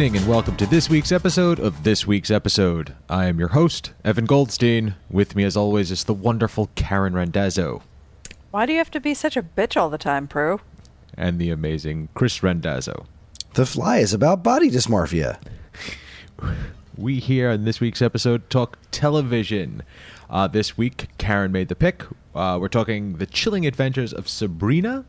Evening, and welcome to this week's episode of This Week's Episode. I am your host, Evan Goldstein. With me, as always, is the wonderful Karen Rendazzo. Why do you have to be such a bitch all the time, Prue? and the amazing Chris Rendazzo. The Fly is about body dysmorphia. We here in this week's episode talk television. Uh, this week, Karen made the pick. Uh, we're talking The Chilling Adventures of Sabrina,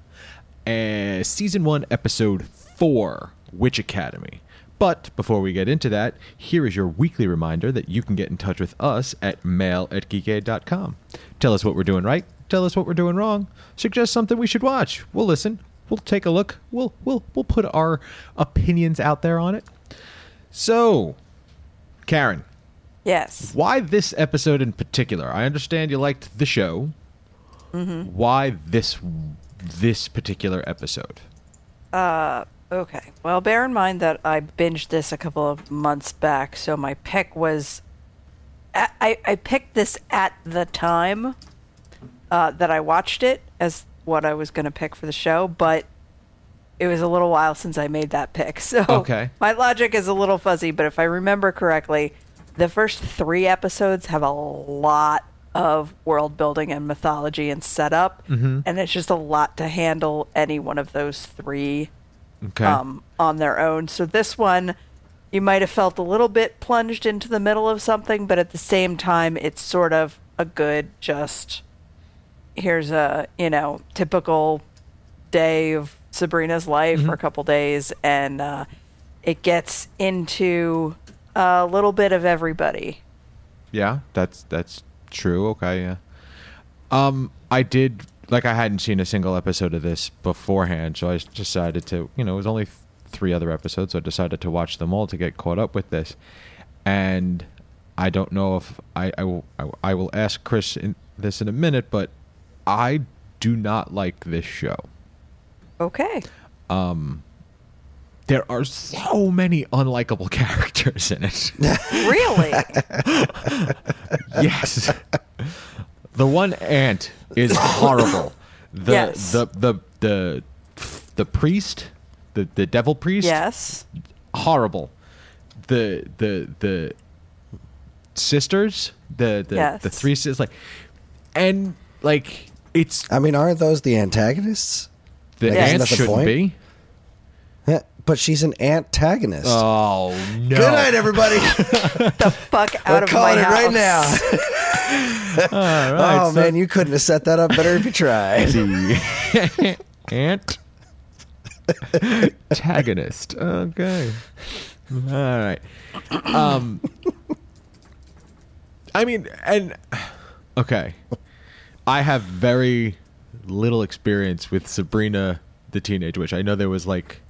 uh, Season 1, Episode 4, Witch Academy. But before we get into that, here is your weekly reminder that you can get in touch with us at mail at geekade.com. Tell us what we're doing right, tell us what we're doing wrong, suggest something we should watch. We'll listen, we'll take a look, we'll, we'll, we'll put our opinions out there on it. So, Karen, Yes. why this episode in particular? I understand you liked the show. Mm-hmm. Why this this particular episode? Uh, Okay. Well, bear in mind that I binged this a couple of months back, so my pick was. I, I I picked this at the time uh, that I watched it as what I was going to pick for the show, but it was a little while since I made that pick. So Okay. my logic is a little fuzzy, but if I remember correctly, the first three episodes have a lot of world building and mythology and setup, and it's just a lot to handle any one of those three Okay. um, on their own. So this one, you might have felt a little bit plunged into the middle of something, but at the same time, it's sort of a good just. Here's a you know typical day of Sabrina's life for a couple days, and uh, it gets into a little bit of everybody. yeah, that's that's true. Okay, yeah. Um, I did like I hadn't seen a single episode of this beforehand, so I decided to. You know, it was only th- three other episodes, so I decided to watch them all to get caught up with this. And I don't know if I I will I, I will ask Chris in, this in a minute, but I do not like this show. Okay. Um, there are so many unlikable characters in it. Really? yes. The one ant is horrible. The Yes. the the the the priest, the the devil priest, yes. horrible. The the the sisters, the the Yes. the three sisters like and like it's I mean, aren't those the antagonists? the Like, isn't ant the shouldn't point? be. Heh, But she's an antagonist. Oh no. Good night, everybody. The fuck out We're of calling my it house. right now. All right, oh so man, you couldn't have set that up better if you tried. ant antagonist. Okay. All right. Um I mean and okay. I have very little experience with Sabrina the Teenage Witch. I know there was like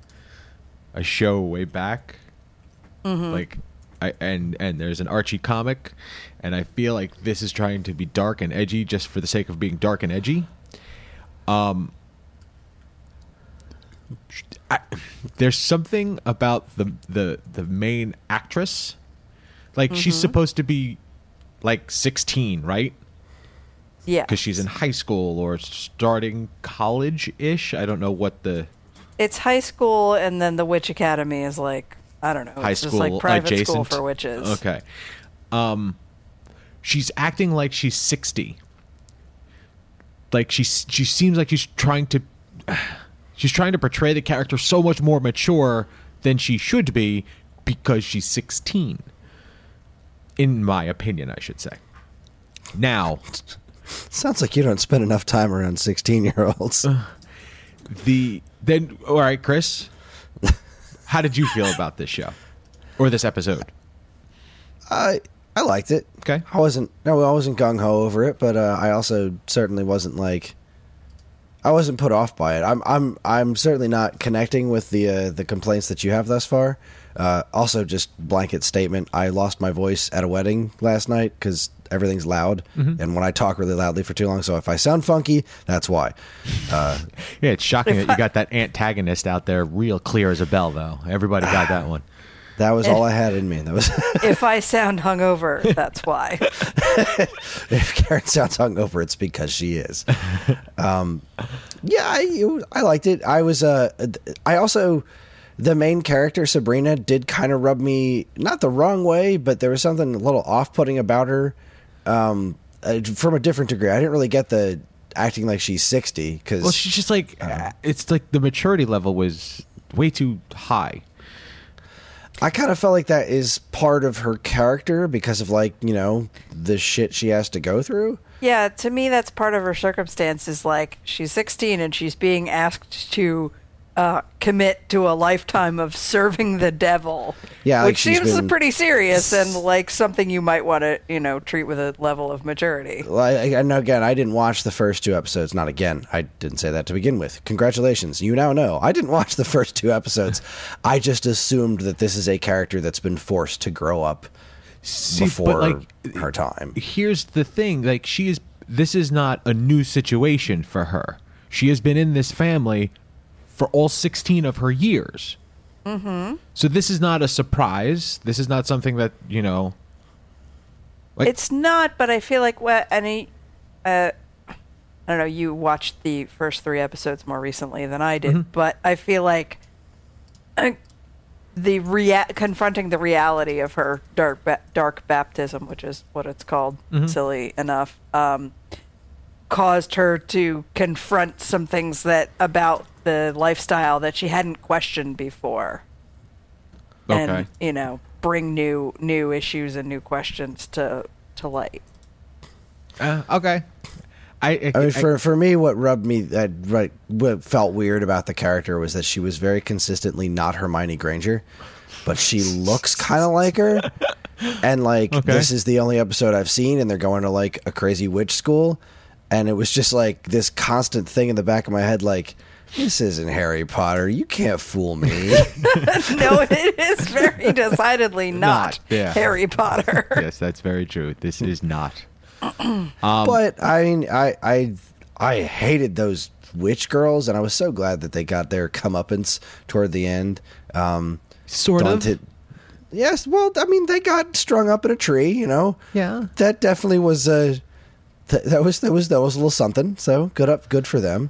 a show way back. Like I and and there's an Archie comic and I feel like this is trying to be dark and edgy just for the sake of being dark and edgy. Um I, there's something about the the the main actress like she's supposed to be like 16, right? Yeah. Cuz she's in high school or starting college-ish. I don't know what the It's high school, and then the Witch Academy is like I don't know. high it's school just like private adjacent school for witches. Okay. Um she's acting like she's 60. Like she she seems like she's trying to she's trying to portray the character so much more mature than she should be because she's 16. In my opinion, I should say. Now, Sounds like you don't spend enough time around sixteen-year-olds. the then all right, Chris. How did you feel about this show or this episode? I I liked it. Okay. I wasn't no, I wasn't gung ho over it, but uh, I also certainly wasn't like I wasn't put off by it. I'm I'm I'm certainly not connecting with the uh, the complaints that you have thus far. Uh, also, just blanket statement: I lost my voice at a wedding last night because everything's loud, and when I talk really loudly for too long, so if I sound funky, that's why. Uh, Yeah, it's shocking that you got that antagonist out there real clear as a bell, though. Everybody got that one. that was all I had in me. That was if I sound hungover, that's why. if Karen sounds hungover, it's because she is. Um, yeah, I I liked it. I was uh, I also the main character Sabrina did kind of rub me not the wrong way, but there was something a little off putting about her um, uh, from a different degree. I didn't really get the acting like she's sixty because Well, she's just like, it's like the maturity level was way too high. I kind of felt like that is part of her character because of like you know the shit she has to go through. Yeah, to me, that's part of her circumstances. Like she's 16 and she's being asked to uh, commit to a lifetime of serving the devil. Yeah, which she's seems been- pretty serious and like something you might want to, you know, treat with a level of maturity. Well, I, I know again. I didn't watch the first two episodes. Not again. I didn't say that to begin with. Congratulations, you now know. I didn't watch the first two episodes. I just assumed that this is a character that's been forced to grow up See, before but like, her time. here's the thing like she is this is not a new situation for her she has been in this family for all 16 of her years mm-hmm. so this is not a surprise this is not something that you know like It's not, but I feel like what any. Uh, I don't know. You watched the first three episodes more recently than I Mm-hmm. did, but I feel like uh, the rea- confronting the reality of her dark ba- dark baptism, which is what it's called, Mm-hmm. silly enough, um, caused her to confront some things that about the lifestyle that she hadn't questioned before okay and you know bring new new issues and new questions to to light. Uh, okay I, I, I mean, I- for for me, what rubbed me that right, what felt weird about the character was that she was very consistently not Hermione Granger, but she looks kind of like her. And like Okay. this is the only episode I've seen, and they're going to like a crazy witch school, and it was just like this constant thing in the back of my head, like this isn't Harry Potter. You can't fool me. no, it is very decidedly not, Not, yeah. Harry Potter. yes that's very true this is not Um, but I mean, I I I hated those witch girls, and I was so glad that they got their comeuppance toward the end. Um, sort daunted- of Yes, well, I mean, they got strung up in a tree. You know, Yeah. that definitely was uh, th- that was that was that was a little something. So good up, good for them.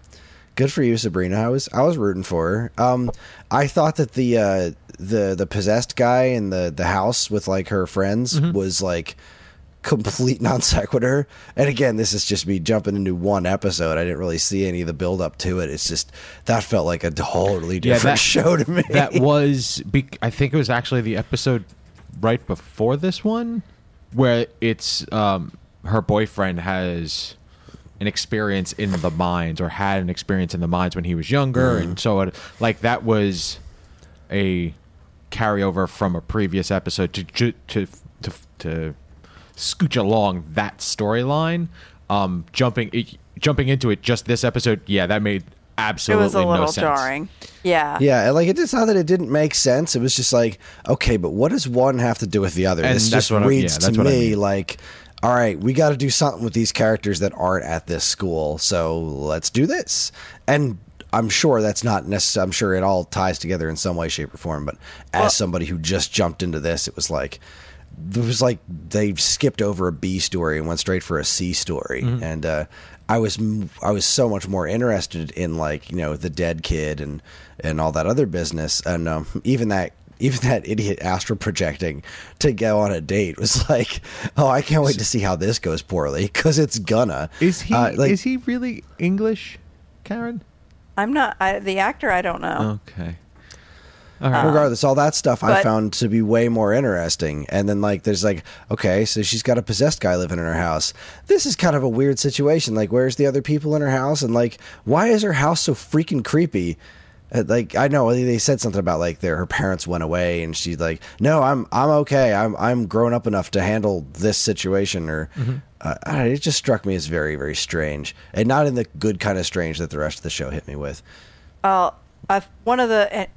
Good for you, Sabrina. I was I was rooting for her. Um, I thought that the uh, the the possessed guy in the the house with like her friends Mm-hmm. was like complete non sequitur. And again, this is just me jumping into one episode. I didn't really see any of the build up to it. It's just that felt like a totally Yeah, different that- show to me. that was i think it was actually the episode right before this one where it's um her boyfriend has an experience in the mines or had an experience in the mines when he was younger and so it, like that was a carryover from a previous episode to ju- to to to scooch along that storyline um jumping jumping into it just this episode yeah that made absolutely It was a little no sense jarring. Yeah. Yeah, and, like it just not that it didn't make sense. It was just like, okay, but what does one have to do with the other? And this that's just what I- reads yeah, to that's what I me mean. like, all right, we got to do something with these characters that aren't at this school. So let's do this. And I'm sure that's not necessary. I'm sure it all ties together in some way, shape, or form. But as Well- somebody who just jumped into this, it was like. It was like they skipped over a B story and went straight for a C story, Mm-hmm. and uh, I was I was so much more interested in like you know the dead kid and and all that other business, and um, even that even that idiot astral projecting to go on a date was like, oh, I can't wait to see how this goes poorly because it's gonna. Is he Uh, like, is he really English, Karen? I'm not I, the actor. I don't know. Okay. All right. regardless, all that stuff I found to be way more interesting. And then like, there's like, okay, so she's got a possessed guy living in her house. This is kind of a weird situation. Like, where's the other people in her house? And like, why is her house so freaking creepy? Uh, Like I know they said something about like their her parents went away and she's like, no, I'm I'm okay. I'm I'm grown up enough to handle this situation. Or uh, I don't know, it just struck me as very very strange and not in the good kind of strange that the rest of the show hit me with. Uh, I've, one of the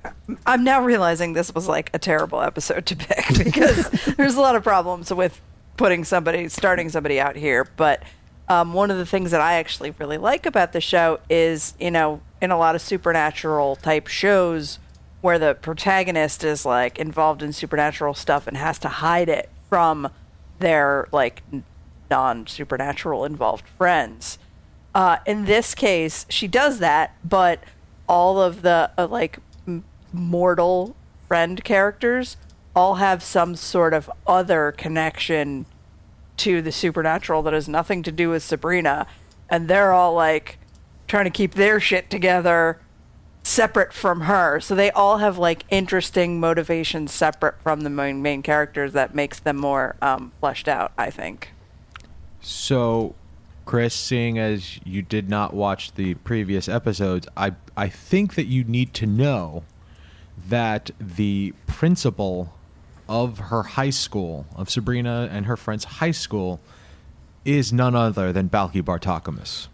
I'm now realizing this was like a terrible episode to pick because there's a lot of problems with putting somebody starting somebody out here but um, one of the things that I actually really like about the show is you know in a lot of supernatural type shows where the protagonist is like involved in supernatural stuff and has to hide it from their like non supernatural involved friends. Uh, in this case, she does that, but all of the uh, like m- mortal friend characters all have some sort of other connection to the supernatural that has nothing to do with Sabrina, and they're all like trying to keep their shit together separate from her. So they all have like interesting motivations separate from the main main characters that makes them more um, fleshed out. I think. So, Chris, seeing as you did not watch the previous episodes, I I think that you need to know that the principal of her high school, of Sabrina and her friend's high school, is none other than Balki Bartokomous.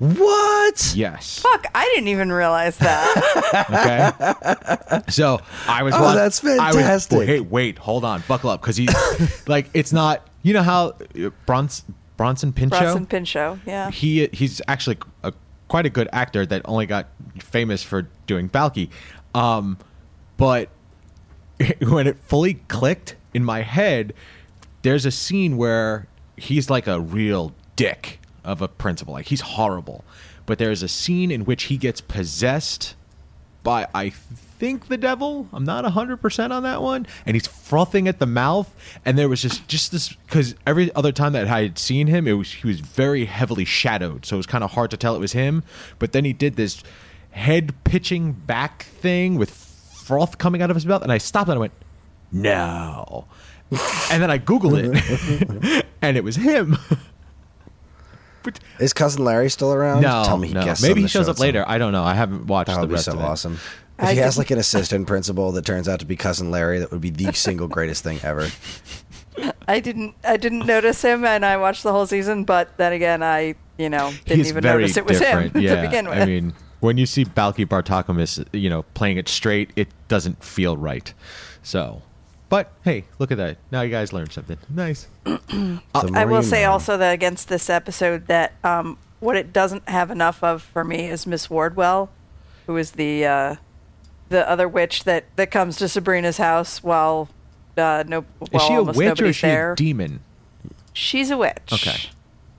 What? Yes. Fuck! I didn't even realize that. Okay. so I was. Oh, wa- that's I was- fantastic. wait, wait, hold on, buckle up, because he's like, it's not. You know how uh, Bronson Bronson Pinchot. Bronson Pinchot, yeah. he he's actually a, quite a good actor that only got famous for doing Balki. Um, but when it fully clicked in my head, there's a scene where he's like a real dick of a principal, like he's horrible. But there's a scene in which he gets possessed by I think the devil. I'm not 100% on that one. And he's frothing at the mouth and there was just just this cuz every other time that I had seen him it was he was very heavily shadowed. So it was kind of hard to tell it was him, but then he did this head pitching back thing with froth coming out of his mouth and I stopped and I went, "No." and then I googled it and it was him. but Is cousin Larry still around? no, Tell me he no. guests on maybe the he shows show up at some- later. I don't know. I haven't watched That the would be rest so of it. awesome. If I he has didn't- like an assistant principal that turns out to be cousin Larry, that would be the single greatest thing ever. I didn't I didn't notice him and I watched the whole season, but then again I, you know, didn't He's even very notice it was different. him yeah, to begin with. I mean, when you see Balki Bartokomous, you know, playing it straight, it doesn't feel right. So, but hey, look at that! Now you guys learned something. Nice. I will say Man. also that against this episode that um, what it doesn't have enough of for me is Miss Wardwell, who is the uh, the other witch that, that comes to Sabrina's house while uh, no Is while she a almost witch or nobody's is she there. a demon? She's a witch. Okay.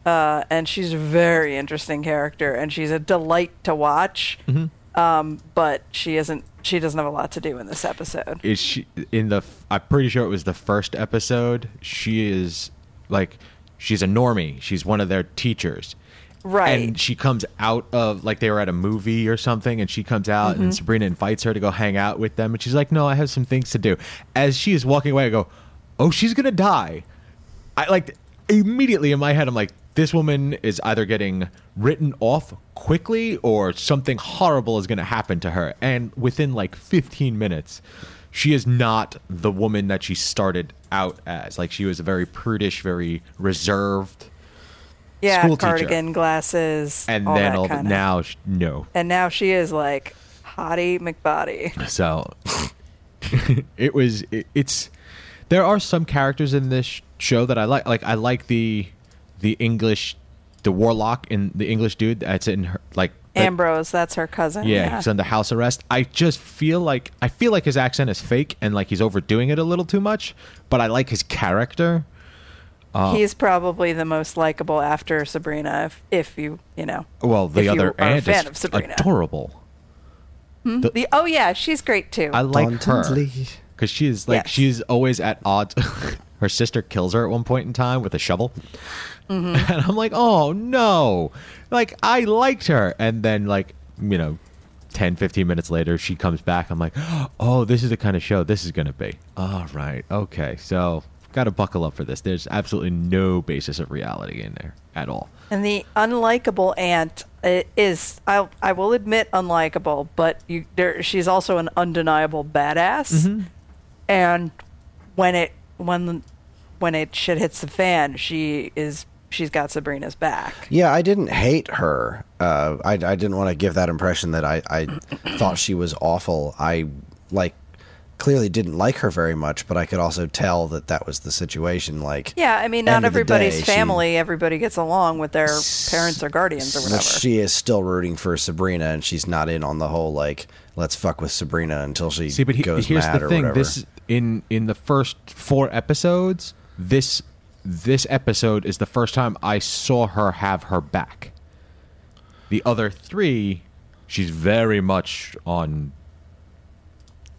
Uh, and she's a very interesting character, and she's a delight to watch. Mm-hmm. Um, but she isn't. She doesn't have a lot to do in this episode. Is she in the? I'm pretty sure it was the first episode. She is like, she's a normie. She's one of their teachers. Right. And she comes out of like they were at a movie or something, and she comes out, Mm-hmm. and Sabrina invites her to go hang out with them, and she's like, "No, I have some things to do." As she is walking away, I go, "Oh, she's gonna die." I like immediately in my head, I'm like, "This woman is either getting written off quickly, or something horrible is gonna happen to her." And within like 15 minutes, she is not the woman that she started out as. Like she was a very prudish, very reserved. yeah, school teacher. cardigan, glasses, And all then that all kinda. now, no. and now she is like hottie McBody. So it was. It, it's there are some characters in this show that I like. Like I like the the English, the warlock in the English dude that's in her like that- Ambrose, that's her cousin. Yeah, he's under house arrest. I just feel like I feel like his accent is fake and like he's overdoing it a little too much. But I like his character. Uh, He's probably the most likable after Sabrina, if, if you, you know. well, the if you other are a aunt fan is of Sabrina. adorable. The- The, oh, yeah, she's great too. I like her Dauntingly. Because she's like Yes. she's always at odds. her sister kills her at one point in time with a shovel, Mm-hmm. and I'm like, oh no! Like I liked her, and then like you know, 10, 15 minutes later, she comes back. I'm like, oh, this is the kind of show this is gonna be. All right, okay, so got to buckle up for this. There's absolutely no basis of reality in there at all. And the unlikable aunt, is I I will admit unlikable, but you there she's also an undeniable badass. And when it when when it shit hits the fan, she is she's got Sabrina's back. Yeah, I didn't hate her. Uh, I, I didn't want to give that impression that I, I thought she was awful. I like clearly didn't like her very much, but I could also tell that that was the situation. Like, Yeah, I mean, not everybody's day, she- family. Everybody gets along with their parents or guardians or but whatever. she is still rooting for Sabrina, and she's not in on the whole like let's fuck with Sabrina until she See, but he, goes here's mad the or thing: whatever. this in in the first four episodes, this this episode is the first time I saw her have her back. The other three, she's very much on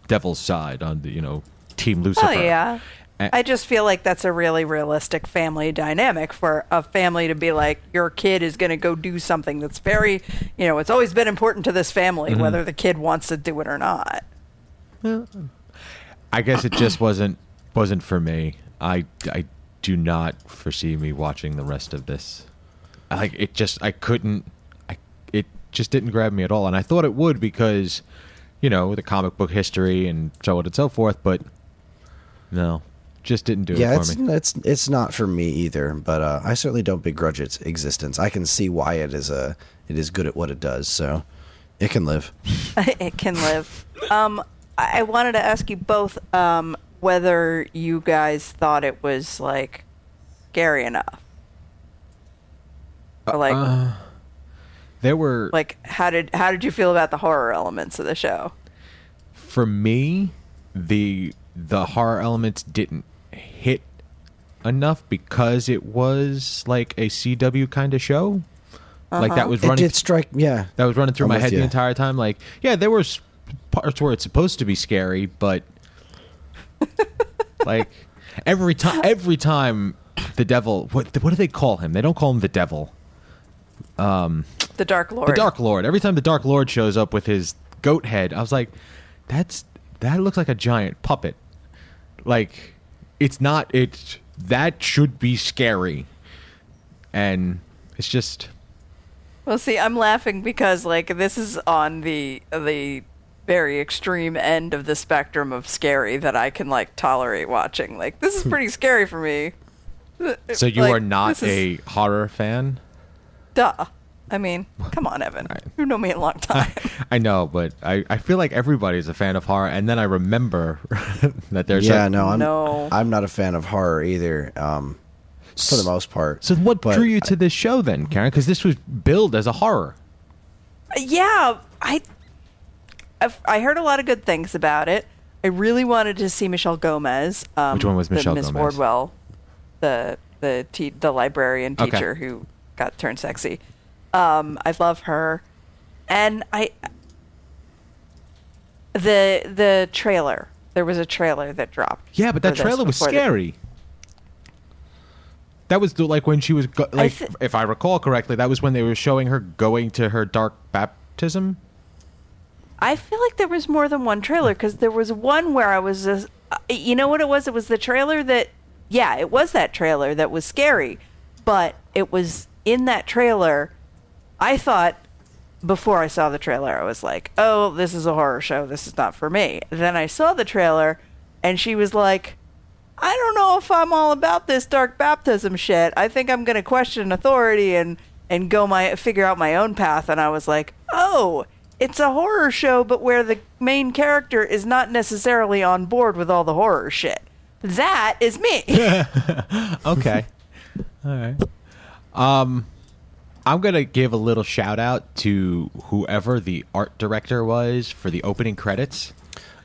Devil's side, on the you know Team Lucifer. Oh yeah. I just feel like that's a really realistic family dynamic for a family to be like, your kid is going to go do something that's very, you know, it's always been important to this family, Mm-hmm. whether the kid wants to do it or not. I guess it just wasn't wasn't for me. I I do not foresee me watching the rest of this. Like it just I couldn't I it just didn't grab me at all and I thought it would because you know, the comic book history and so on and so forth, but no. Just didn't do yeah, it it's for me. it's it's not for me either. But uh, I certainly don't begrudge its existence. I can see why it is a it is good at what it does. So it can live. it can live. Um, I I wanted to ask you both um, whether you guys thought it was like scary enough, or like Uh, there were like how did how did you feel about the horror elements of the show? for me the the horror elements didn't hit enough because it was like a CW kind of show. Like Uh-huh. that was running. It running did strike. Yeah, that was running through I'm my with head the entire time. Like, yeah, there was parts where it's supposed to be scary, but like every time, every time the devil, what what do they call him? They don't call him the devil. The Dark Lord. The Dark Lord. Every time the Dark Lord shows up with his goat head, I was like, that's that looks like a giant puppet. Like it's not it that should be scary. And it's just Well, see, I'm laughing because like this is on the the very extreme end of the spectrum of scary that I can like tolerate watching. Like this is hmm. pretty scary for me. so you Like, are not this is- a horror fan? duh. I mean, come on, Evan. Right. You know me a long time. I know, but I, I feel like everybody's a fan of horror, and then I remember that there's yeah. a, no, I'm No. I'm not a fan of horror either. Um, for the most part. So what But drew you to this show then, Karen? Because this was billed as a horror. yeah, I I've, I heard a lot of good things about it. I really wanted to see Michelle Gomez. Um, Which one was the Michelle Miss Gomez? Wardwell, the the te- the librarian Okay. teacher who got turned sexy. Um, I love her, and I the the trailer. There was a trailer that dropped. Yeah, but that trailer was before the- scary. That was the, like when she was go- like, thi- if I recall correctly, that was when they were showing her going to her dark baptism. I feel like there was more than one trailer because there was one where I was just, uh, you know what it was? It was the trailer that, yeah, it was that trailer that was scary, but it was in that trailer. I thought before I saw the trailer, I was like, oh, this is a horror show. This is not for me. Then I saw the trailer and she was like, I don't know if I'm all about this dark baptism shit. I think I'm going to question authority and and go my figure out my own path. And I was like, oh, it's a horror show, but where the main character is not necessarily on board with all the horror shit. That is me. Okay, all right. Um, I'm gonna give a little shout out to whoever the art director was for the opening credits.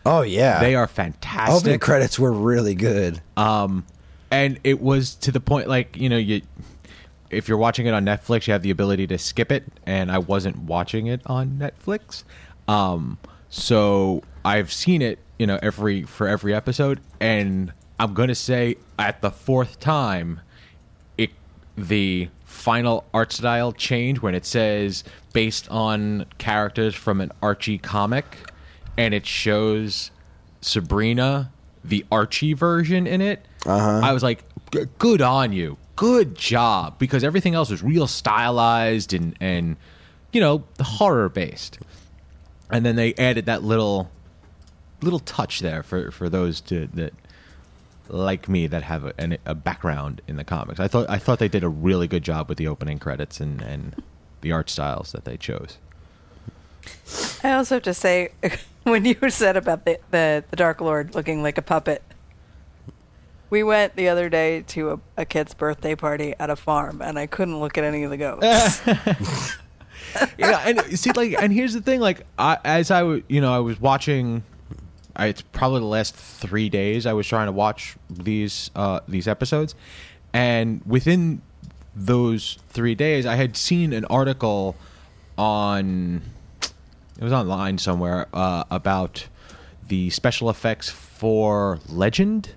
Oh yeah, They are fantastic. Opening credits were really good. Um, and it was to the point like you know you if you're watching it on Netflix, you have the ability to skip it, and I wasn't watching it on Netflix. Um, so I've seen it, you know, every for every episode, and I'm gonna say at the fourth time, it the final art style change when it says based on characters from an Archie comic, and it shows Sabrina the Archie version in it. Uh-huh. I was like, good on you, good job, because everything else was real stylized and and you know, horror based. And then they added that little little touch there for for those to that like me that have a, a background in the comics. I thought I thought they did a really good job with the opening credits and and the art styles that they chose. I also have to say, when you said about the, the, the Dark Lord looking like a puppet, we went the other day to a, a kid's birthday party at a farm, and I couldn't look at any of the goats. yeah, and see, like, and here's the thing, like, I, as I, w- you know, I was watching. I, it's probably the last three days I was trying to watch these uh, these episodes, and within those three days, I had seen an article on. It was online somewhere uh, about the special effects for Legend,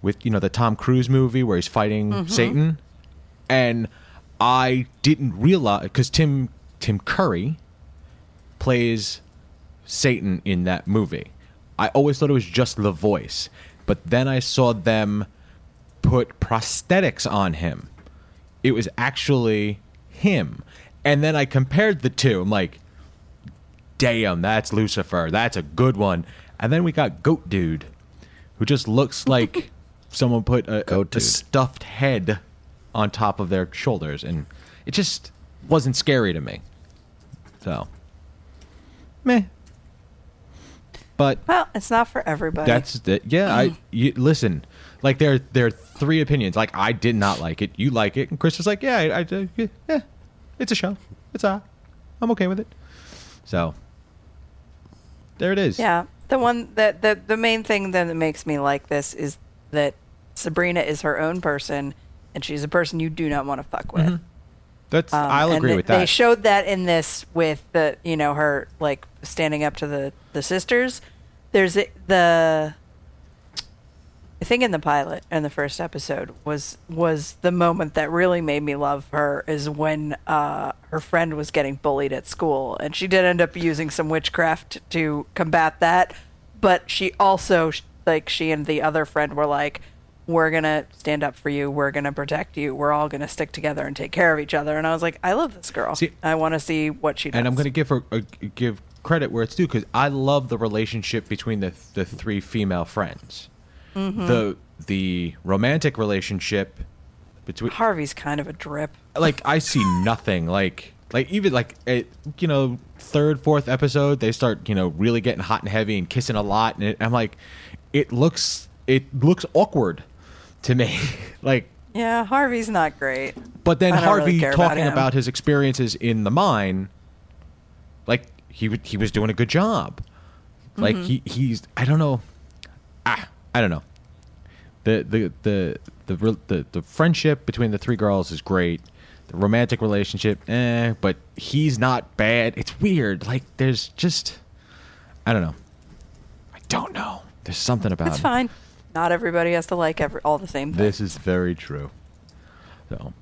with you know the Tom Cruise movie where he's fighting Satan, and I didn't realize because Tim Tim Curry plays Satan in that movie. I always thought it was just the voice, but then I saw them put prosthetics on him. It was actually him, and then I compared the two. I'm like, damn, that's Lucifer. That's a good one. And then we got Goat Dude, who just looks like someone put a, a, a stuffed head on top of their shoulders, and it just wasn't scary to me. So, meh. But well, it's not for everybody. that's the yeah. I mm. you, listen. Like there, there are three opinions. Like I did not like it. You like it, and Chris was like, "Yeah, I, I yeah, it's a show. It's a, I'm okay with it." So there it is. Yeah, the one that the the main thing then that makes me like this is that Sabrina is her own person, and she's a person you do not want to fuck with. Mm-hmm. That's Um, I'll agree they, with that. They showed that in this with the you know her like standing up to the the sisters. There's a- the I think in the pilot in the first episode was was the moment that really made me love her is when uh, her friend was getting bullied at school and she did end up using some witchcraft to combat that, but she also like she and the other friend were like we're gonna stand up for you. We're gonna protect you. We're all gonna stick together and take care of each other. And I was like, I love this girl. See- I want to see what she does. and I'm going to give her uh, give credit where it's due because I love the relationship between the the three female friends. Mm-hmm. The the romantic relationship between Harvey's kind of a drip. like I see nothing like like even like it, you know third fourth episode they start you know really getting hot and heavy and kissing a lot and it, I'm like it looks it looks awkward to me like Yeah, Harvey's not great. but then don't really Harvey about talking about, his experiences in the mine, like he w- he was doing a good job. Like Mm-hmm. he he's I don't know, ah I don't know. The the the the the the friendship between the three girls is great. The romantic relationship, eh, but he's not bad. It's weird. Like there's just I don't know. I don't know. There's something about It's him. fine. Not everybody has to like every, all the same things. This is very true. So,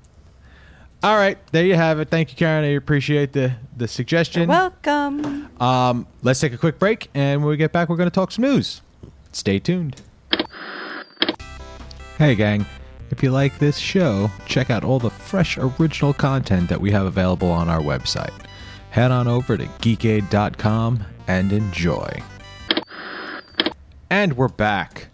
all right, there you have it. Thank you, Karen. I appreciate the the suggestion. You're Welcome. Um, let's take a quick break, and when we get back, we're going to talk some news. Stay tuned. Hey, gang. If you like this show, check out all the fresh original content that we have available on our website. Head on over to geekade.com and enjoy. And we're back.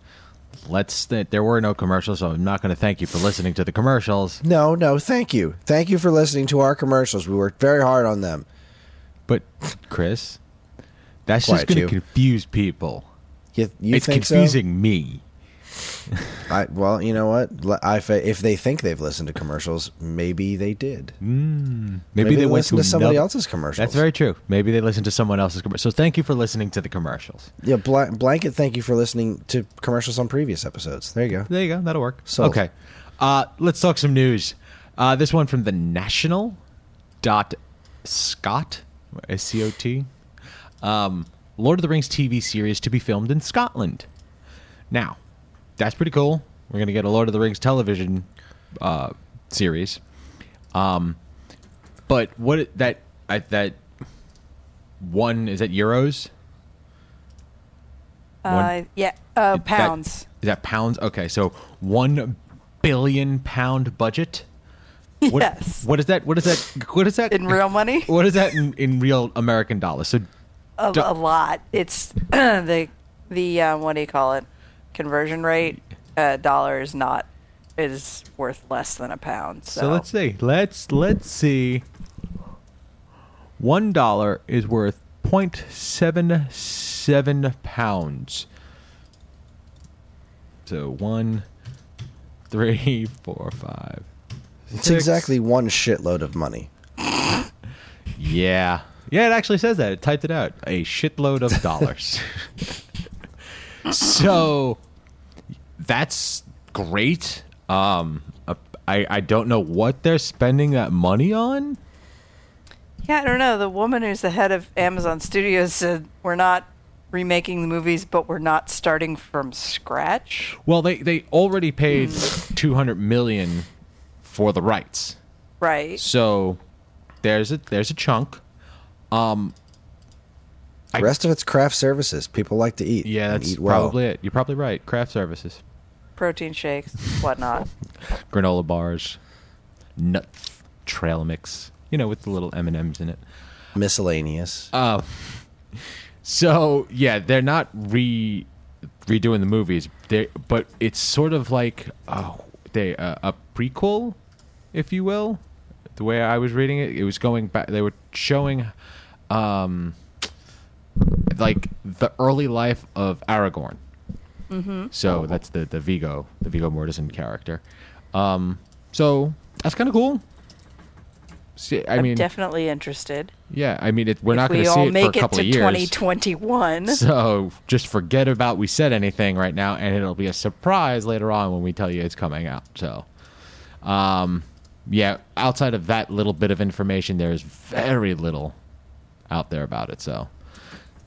Let's. Th- there were no commercials, so I'm not going to thank you for listening to the commercials. No, no, thank you. Thank you for listening to our commercials. We worked very hard on them. But, Chris, that's Quiet just going to confuse people. You, you it's confusing me. I, well, you know what? I, if they think they've listened to commercials, maybe they did. Maybe, Maybe they, they went listened to somebody else's commercials. That's very true. Maybe they listened to someone else's commercial. So thank you for listening to the commercials. Yeah, bla- blanket. Thank you for listening to commercials on previous episodes. There you go. There you go. That'll work. So Okay. Uh, let's talk some news. Uh, this one from the National dot Scott S C O T. Um, Lord of the Rings TV series to be filmed in Scotland. Now, that's pretty cool. We're gonna get a Lord of the Rings television uh, series. Um, but what that I, that one is that euros? Uh, One- yeah, uh, pounds. Is that pounds? Okay, so one billion pound budget. What, Yes. What is that? What is that? What is that? In real money? What is that in, in real American dollars? So A, Do- a lot. It's the the um, what do you call it? Conversion rate. a dollar is not is worth less than a pound. So, So let's see. Let's let's see. One dollar is worth 0.77 pounds. So one, three, four, five. It's exactly one shitload of money. Yeah. Yeah, it actually says that. It typed it out. A shitload of dollars. so that's great. Um uh, I I don't know what they're spending that money on. yeah, I don't know. The woman who's the head of Amazon Studios said we're not remaking the movies, but we're not starting from scratch. Well, they they already paid 200 million for the rights. Right. So there's a there's a chunk. Um The I- rest of it's craft services. People like to eat. yeah, that's eat well. probably it. You're probably right. Craft services, Protein shakes, whatnot. granola bars, nuts, trail mix, you know, with the little M&Ms in it. miscellaneous. Uh, so yeah, they're not re redoing the movies. They but it's sort of like oh, they uh, a prequel, if you will. The way I was reading it, it was going back. They were showing, um, like the early life of Aragorn. Mm-hmm. So that's the the Viggo, the Viggo Mortensen character. Um, so that's kind of cool. See, I I'm mean, definitely interested. yeah, I mean, it, we're if not going to see all it make for a couple it to of years. 2021. So just forget about we said anything right now, and it'll be a surprise later on when we tell you it's coming out. So, um, yeah, outside of that little bit of information, there's very little out there about it. So,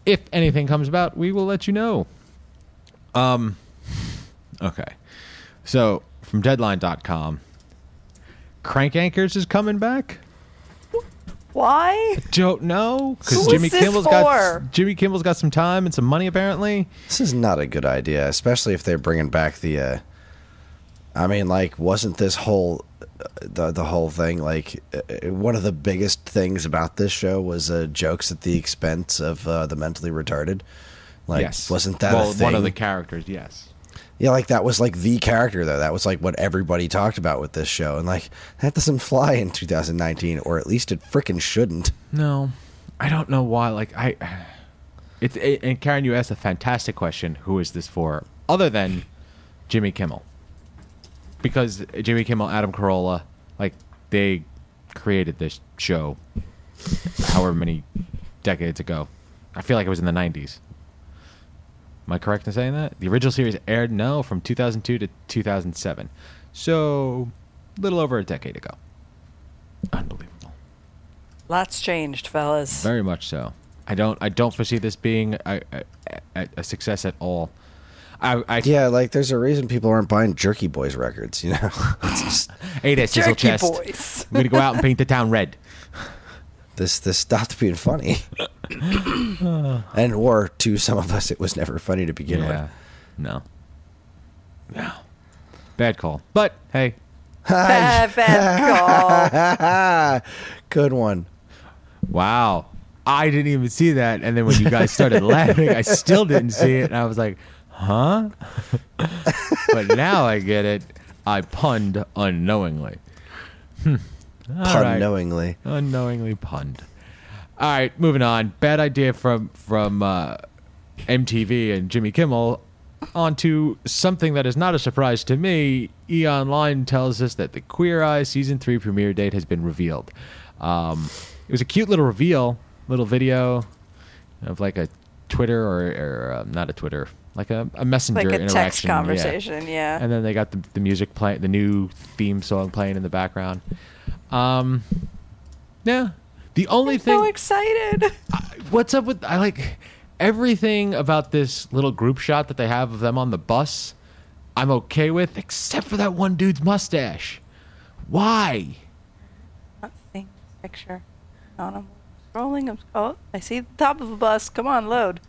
if anything comes about, we will let you know. Um, okay. So from Deadline.com, Crank Yankers is coming back. Why? Don't know Who because is Jimmy this Kimmel's for? got Jimmy Kimmel's got some time and some money apparently. This is not a good idea, especially if they're bringing back the. Uh, I mean, like, wasn't this whole the the whole thing like uh, one of the biggest things about this show was uh, jokes at the expense of uh, the mentally retarded? Like, yes, wasn't that well one of the characters? Yes. yeah, like that was like the character though. That was like what everybody talked about with this show, and like that doesn't fly in 2019, or at least it frickin' shouldn't. No, I don't know why. Like I, it's it, and Karen, you asked a fantastic question. Who is this for? Other than Jimmy Kimmel, because Jimmy Kimmel, Adam Carolla, like they created this show, however many decades ago. I feel like it was in the '90s. Am I correct in saying that? The original series aired no from 2002 to 2007, so a little over a decade ago. Unbelievable. Lots changed, fellas. Very much so. I don't. I don't foresee this being a, a, a success at all. I, I Yeah, like there's a reason people aren't buying Jerky Boys records. You know, it's Hey there, sizzle Jerky chest. boys. I'm gonna go out and paint the town red. this this stopped being funny. and or to some of us, it was never funny to begin with. No. No. Bad call. But hey, Bad, bad call. Good one. wow. I didn't even see that, and then when you guys started laughing, I still didn't see it, and I was like, "Huh?" but now I get it. I punned unknowingly. Hmm. Pun right. knowingly. unknowingly punned. All right, moving on. Bad idea from from uh, MTV and Jimmy Kimmel. On to something that is not a surprise to me. E Online tells us that the Queer Eye season three premiere date has been revealed. Um, it was a cute little reveal, little video of like a Twitter or, or um, not a Twitter, like a, a messenger like a interaction. text conversation, yeah. And then they got the, the music playing, the new theme song playing in the background. Um, yeah. The only I'm thing, so excited. what's up with I like everything about this little group shot that they have of them on the bus. I'm okay with, except for that one dude's mustache. Why? Not seeing this picture. On I'm scrolling. I'm, oh, I see the top of a bus. Come on, load.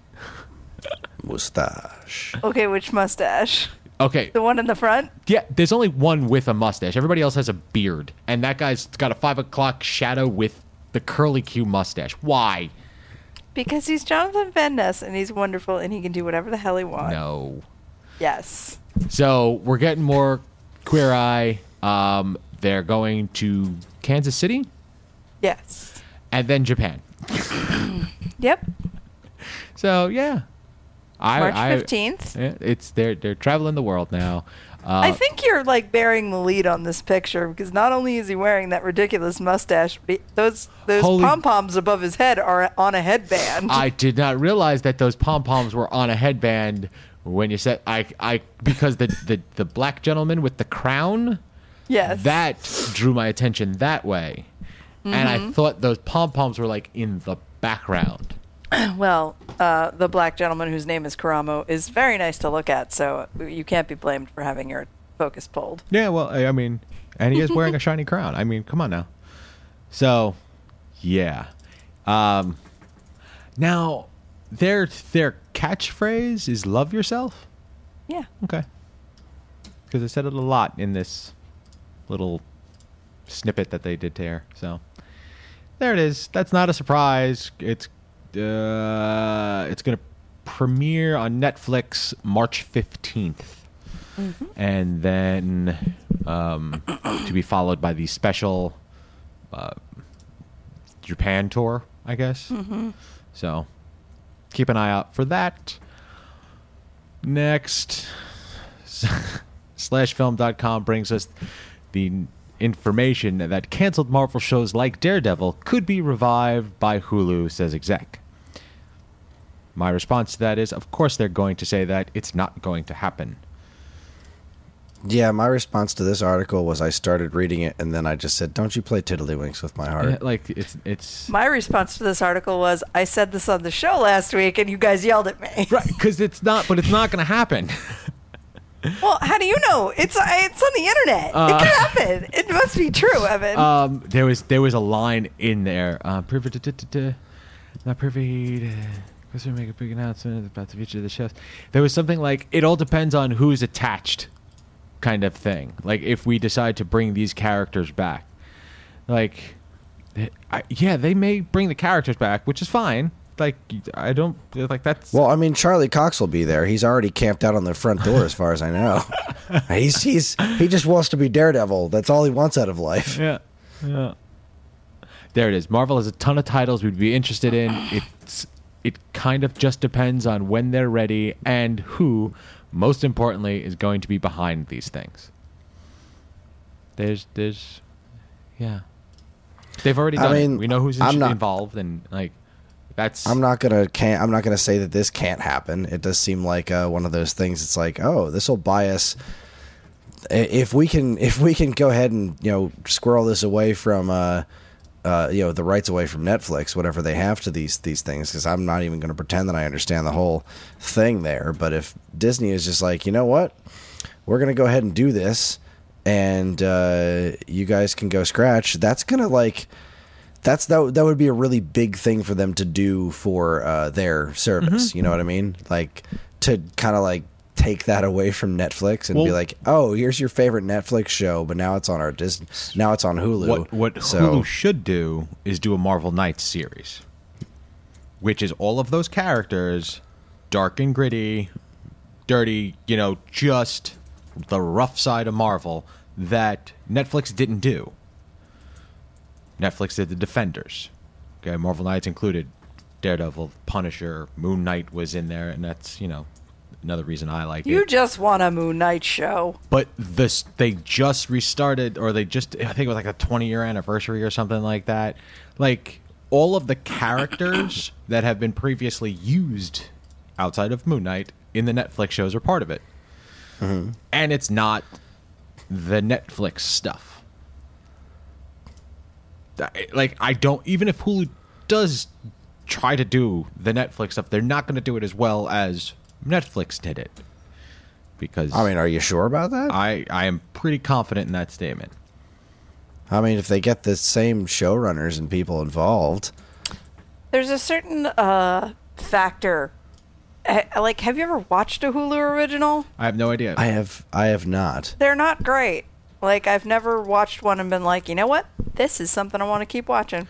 Mustache. Okay, which mustache? Okay, The one in the front? yeah, there's only one with a mustache. Everybody else has a beard, and that guy's got a five o'clock shadow with the curly Q mustache. Why? Because he's Jonathan Van Ness and he's wonderful and he can do whatever the hell he wants. No. Yes. So we're getting more Queer Eye. Um, they're going to Kansas City Yes. and then Japan. Yep. So yeah, I, March 15th. it's they're they're traveling the world now. Uh, I think you're like bearing the lead on this picture because not only is he wearing that ridiculous mustache, but those those pom poms above his head are on a headband. I did not realize that those pom poms were on a headband when you said I I because the the the black gentleman with the crown yes. that drew my attention that way, and Mm-hmm. I thought those pom poms were like in the background. Well, uh, the black gentleman whose name is Karamo is very nice to look at, so you can't be blamed for having your focus pulled. Yeah, well, I I mean, and he is wearing a shiny crown. I mean, come on now. So, yeah. Um, now, their their catchphrase is "Love yourself." Yeah. Okay. Because they said it a lot in this little snippet that they did there. So there it is. That's not a surprise. It's uh, it's going to premiere on Netflix March fifteenth, and then um, to be followed by the special uh, Japan tour, I guess. So keep an eye out for that. Next, slashfilm.com brings us the information that canceled Marvel shows like Daredevil could be revived by Hulu, says exec. My response to that is, of course, they're going to say that it's not going to happen. Yeah, my response to this article was I started reading it and then I just said, "Don't you play tiddlywinks with my heart?" Like it's it's My response to this article was, I said this on the show last week and you guys yelled at me. right because it's not, but it's not going to happen. Well, how do you know? It's uh, it's on the internet. it could happen. It must be true, Evan. um, there was there was a line in there. Uh, privy to, to, to- not privy. Because we make a big announcement about the future of the shows. There was something like it all depends on who's attached, kind of thing. Like if we decide to bring these characters back, like, I, yeah, they may bring the characters back, which is fine. Like I don't like that's Well, I mean, Charlie Cox will be there. He's already camped out on the front door, as far as I know. he's he's he just wants to be Daredevil. That's all he wants out of life. Yeah. Yeah. There it is. Marvel has a ton of titles we'd be interested in. It's it kind of just depends on when they're ready and who, most importantly, is going to be behind these things. There's there's yeah. They've already I done it. We know who's I'm not- involved and like that's I'm not gonna can't I'm not gonna say that this can't happen. It does seem like uh, one of those things. It's like, oh, this will buy us. If we can, if we can go ahead and you know squirrel this away from, uh, uh, you know, the rights away from Netflix, whatever they have to these these things, because I'm not even going to pretend that I understand the whole thing there. But if Disney is just like, you know what, we're going to go ahead and do this, and uh, you guys can go scratch. That's gonna like that's that that would be a really big thing for them to do for uh, their service. You know what I mean? Like to kind of like take that away from Netflix and be like, oh, here's your favorite Netflix show, but now it's on our Disney. Now it's on Hulu. What what so, Hulu should do is do a Marvel Knights series, which is all of those characters, dark and gritty, dirty. You know, just the rough side of Marvel that Netflix didn't do. Netflix did the Defenders. Okay, Marvel Knights included Daredevil, Punisher, Moon Knight was in there, and that's you know another reason I like you it. just want a Moon Knight show. But this, they just restarted, or they just, I think it was like a 20 year anniversary or something like that. Like all of the characters that have been previously used outside of Moon Knight in the Netflix shows are part of it. Mm-hmm. And it's not the Netflix stuff. That- Like, I don't, even if Hulu does try to do the Netflix stuff, they're not going to do it as well as Netflix did it. Because I mean, are you sure about that? I, I am pretty confident in that statement. I mean, if they get the same showrunners and people involved, There's a certain uh, factor eh, like, have you ever watched a Hulu original? I have no idea. I have I have not. They're not great. Like, I've never watched one and been like, you know what? This is something I want to keep watching.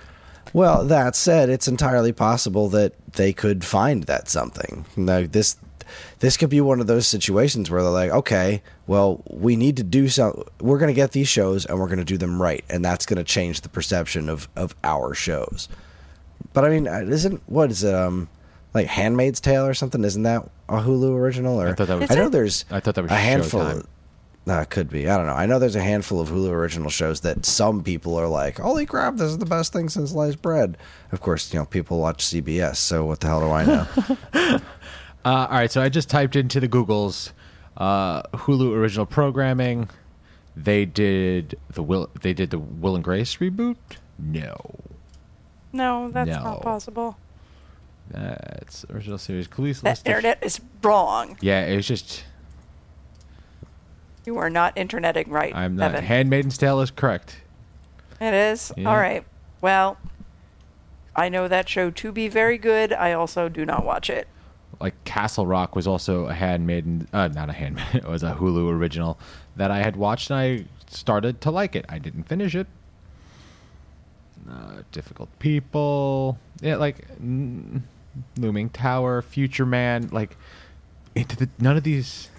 Well, that said, it's entirely possible that they could find that something. Now, this this could be one of those situations where they're like, okay, well, we need to do some. We're going to get these shows and we're going to do them right, and that's going to change the perception of of our shows. But I mean, uh, isn't what is it? Um, like Handmaid's Tale or something? Isn't that a Hulu original? Or I thought that was- I know there's. I thought that was a handful. Showtime. Of, uh, could be. I don't know. I know there's a handful of Hulu original shows that some people are like, "Holy crap, this is the best thing since sliced bread." Of course, you know people watch CBS, so what the hell do I know? Uh, all right, so I just typed into the Googles uh, Hulu original programming. They did the Will. They did the Will and Grace reboot. No, No, that's No. not possible. that's original series. Police That list. of- internet is wrong. yeah, it was just. You are not interneting right. I'm not. Evan. Handmaiden's Tale is correct. It is? Yeah. All right. Well, I know that show to be very good. I also do not watch it. Like Castle Rock was also a handmaiden. Uh, not a handmaiden. It was a Hulu original that I had watched and I started to like it. I didn't finish it. Uh, difficult people. Yeah, like mm, Looming Tower, Future Man. Like into the none of these.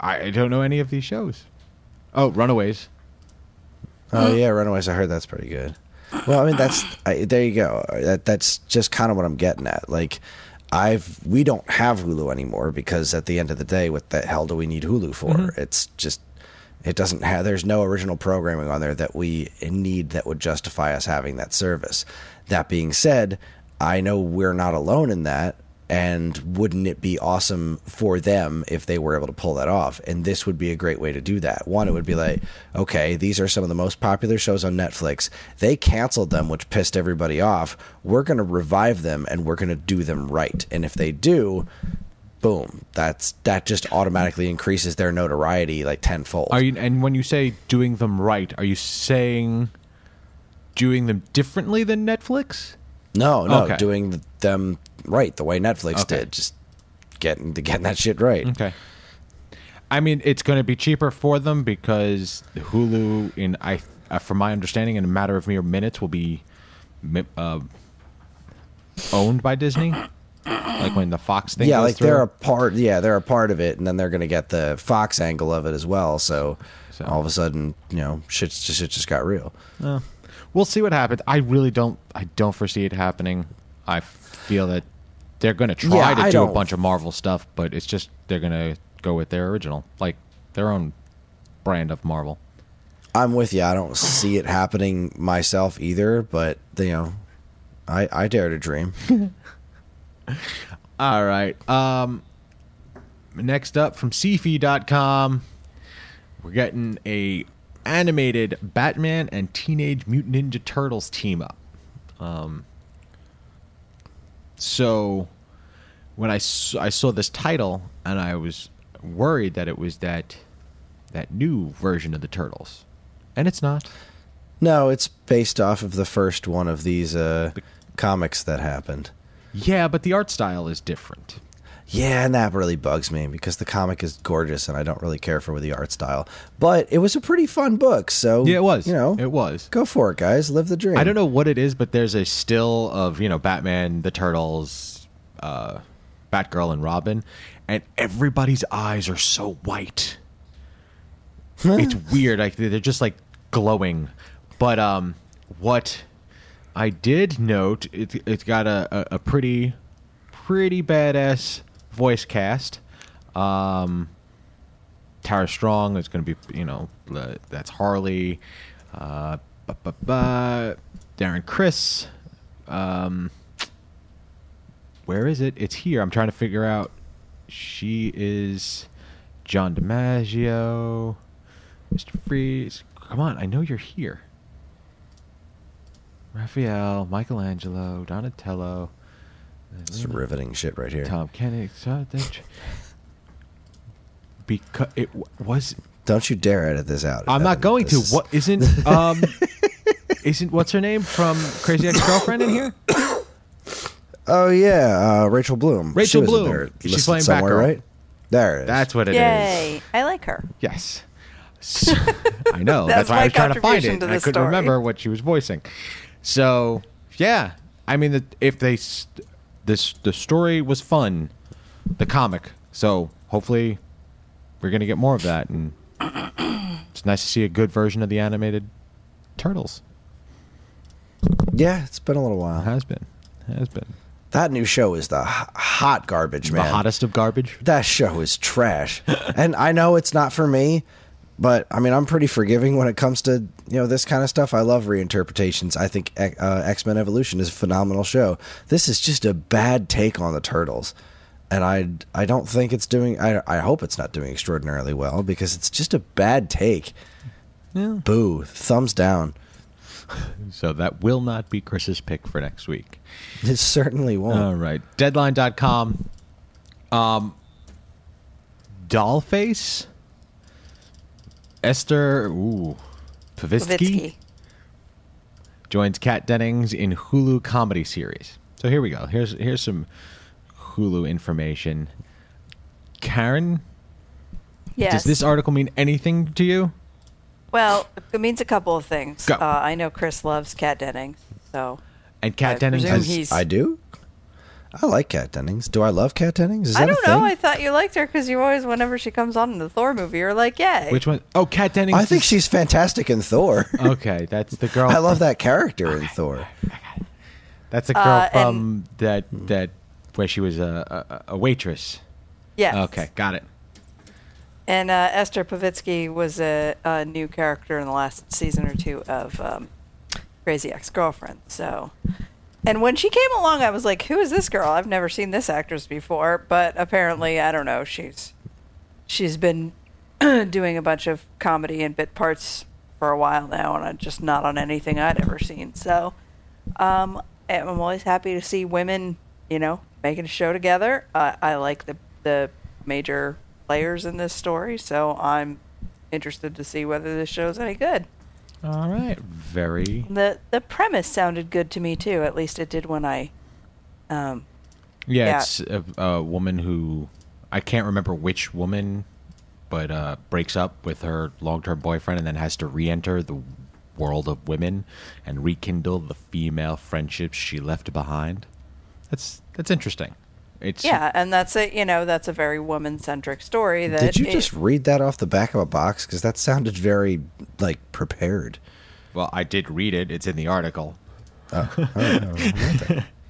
I, I don't know any of these shows. Oh, Runaways. oh yeah, Runaways. I heard that's pretty good. Well, I mean that's I, there you go. That that's just kind of what I'm getting at. Like, I've we don't have Hulu anymore because at the end of the day, what the hell do we need Hulu for? Mm-hmm. It's just it doesn't have. There's no original programming on there that we need that would justify us having that service. That being said, I know we're not alone in that. And wouldn't it be awesome for them if they were able to pull that off? And this would be a great way to do that. One, it would be like, okay, these are some of the most popular shows on Netflix. They canceled them, which pissed everybody off. We're going to revive them and we're going to do them right. And if they do, boom, that's that just automatically increases their notoriety like tenfold. Are you? And when you say doing them right, are you saying doing them differently than Netflix? no, no, Okay. doing them right the way Netflix Okay. did, just getting getting that shit right. Okay. I mean, it's going to be cheaper for them because Hulu, in I, uh, from my understanding, in a matter of mere minutes, will be uh, owned by Disney. Like when the Fox thing. yeah, like they're a part. Yeah, they're a part of it, and then they're going to get the Fox angle of it as well. So, So- all of a sudden, you know, shit just shit just got real. We'll see what happens. I really don't. I don't foresee it happening. I feel that they're going to try Yeah, to I do a don't- bunch of Marvel stuff, but it's just they're going to go with their original, like their own brand of Marvel. I'm with you. I don't see it happening myself either, but you know, I I dare to dream. All right. Um, next up from Sci-Fi.com, we're getting a animated Batman and Teenage Mutant Ninja Turtles team up. Um, so when I saw, I saw this title and I was worried that it was that that new version of the Turtles, and it's not. No, it's based off of the first one of these uh, comics that happened. Yeah, but the art style is different. Yeah, and that really bugs me because the comic is gorgeous, and I don't really care for the art style. But it was a pretty fun book, so Yeah, it was. You know, it was. go for it, guys. Live the dream. I don't know what it is, but there's a still of you know Batman, the Turtles, uh, Batgirl, and Robin, and everybody's eyes are so white. it's weird. Like they're just like glowing. But um, what I did note, it, it's got a, a, a pretty, pretty badass voice cast. Um, Tara Strong is going to be, you know, that's Harley. Uh, bu- bu- bu- Darren Criss. Um, where is it? It's here. I'm trying to figure out. She is John DiMaggio, Mr. Freeze. Come on, I know you're here. Raphael, Michelangelo, Donatello, It's riveting shit right here. Tom Kenny. Because it w- was Don't you dare edit this out. I'm not Evan. going to. This is- What isn't um isn't what's her name from Crazy Ex Girlfriend in here? Oh yeah, uh, Rachel Bloom. Rachel She was in Bloom. there She's listed playing somewhere, Batgirl. right? There it is. That's what it is. Yay! I like her. Yes. So- I know. That's That's, why my I was trying to find contribution it. to and I this couldn't story. remember what she was voicing. So yeah, I mean, the, if they s- this the story was fun, the comic. So hopefully, we're gonna get more of that, and it's nice to see a good version of the animated turtles. yeah, it's been a little It while. has been, has been That new show is the hot garbage, man. the hottest of garbage. That show is trash. and I know it's not for me, but I mean, I'm pretty forgiving when it comes to, you know, this kind of stuff. I love reinterpretations. I think uh, X-Men Evolution is a phenomenal show. This is just a bad take on the Turtles. And I, I don't think it's doing. I, I hope it's not doing extraordinarily well because it's just a bad take. Yeah. Boo! Thumbs down. So that will not be Chris's pick for next week. It certainly won't. All right. Deadline.com. Um, Dollface. Esther ooh, Povitsky Levitsky. joins Kat Dennings in Hulu comedy series. So here we go. Here's here's some Hulu information. Karen, Yes. does this article mean anything to you? Well, it means a couple of things. Go. Uh, I know Chris loves Kat Dennings, so And Kat I Dennings has he's- I do. I like Kat Dennings. Do I love Kat Dennings? Is that I a don't know. thing? I thought you liked her because you always, whenever she comes on in the Thor movie, you're like, "Yay!" which one? Oh, Kat Dennings. I think is- she's fantastic in Thor. okay. That's the girl. I love that character in Thor. That's a girl Uh, from that that where she was a, a, a waitress. Yes. Okay, got it. And uh, Esther Povitsky was a, a new character in the last season or two of um, Crazy Ex-Girlfriend. So, and when she came along, I was like, "Who is this girl? I've never seen this actress before." But apparently, I don't know. She's she's been doing a bunch of comedy and bit parts for a while now, and I'm just not on anything I'd ever seen. So, um, I'm always happy to see women, you know, making a show together. Uh, I like the the major players in this story, so I'm interested to see whether this show's any good. All right, very. the The premise sounded good to me too. At least it did when I. Um, Yeah, Yeah. it's a, a woman who I can't remember which woman, but uh, breaks up with her long-term boyfriend and then has to re-enter the world of women and rekindle the female friendships she left behind. That's that's interesting. It's yeah, and that's a you know that's a very woman centric story. That Did you it- just read that off the back of a box? Because that sounded very like prepared. Well, I did read it. It's in the article. Oh,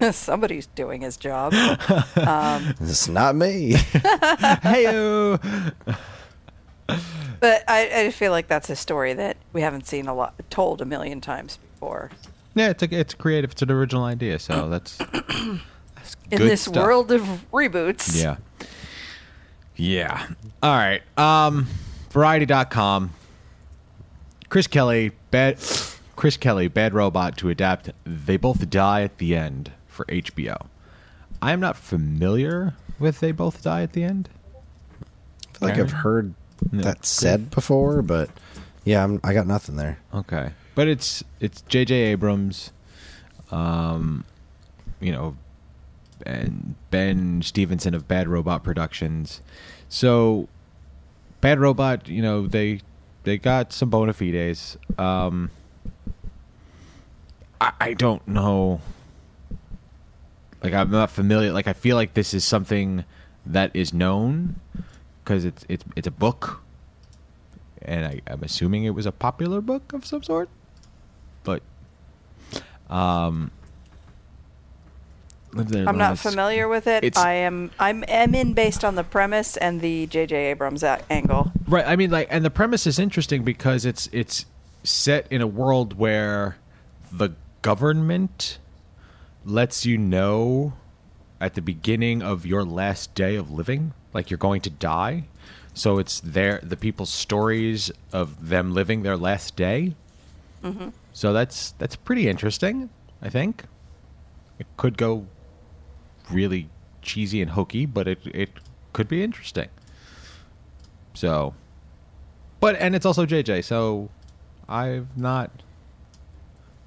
somebody's doing his job? Um, it's not me. Heyo. but I, I feel like that's a story that we haven't seen a lot told a million times before. Yeah, it's a, it's creative. It's an original idea. So that's, that's In good this stuff. world of reboots, Yeah. Yeah. All right. Um, Variety.com. Chris Kelly, bad. Chris Kelly, bad robot to adapt. They both die at the end for HBO. I am not familiar with They Both Die at the End. I feel like I've heard No. that said before, but yeah, I'm, I got nothing there. Okay, but it's it's J.J. Abrams, um, you know, and Ben Stephenson of Bad Robot Productions. So, Bad Robot, you know, they they got some bona fides. Um, I, I don't know. Like I'm not familiar. Like I feel like this is something that is known because it's it's it's a book and I, I'm assuming it was a popular book of some sort. But, um, live there, I'm not familiar with it. It's- I am. I'm am in based on the premise and the J.J. Abrams a- angle. Right. I mean, like, and the premise is interesting because it's it's set in a world where the government lets you know at the beginning of your last day of living, like you're going to die. So it's their the people's stories of them living their last day. Mm-hmm. So that's that's pretty interesting. I think it could go really cheesy and hokey, but it it could be interesting. So, but and it's also JJ. So, I've not.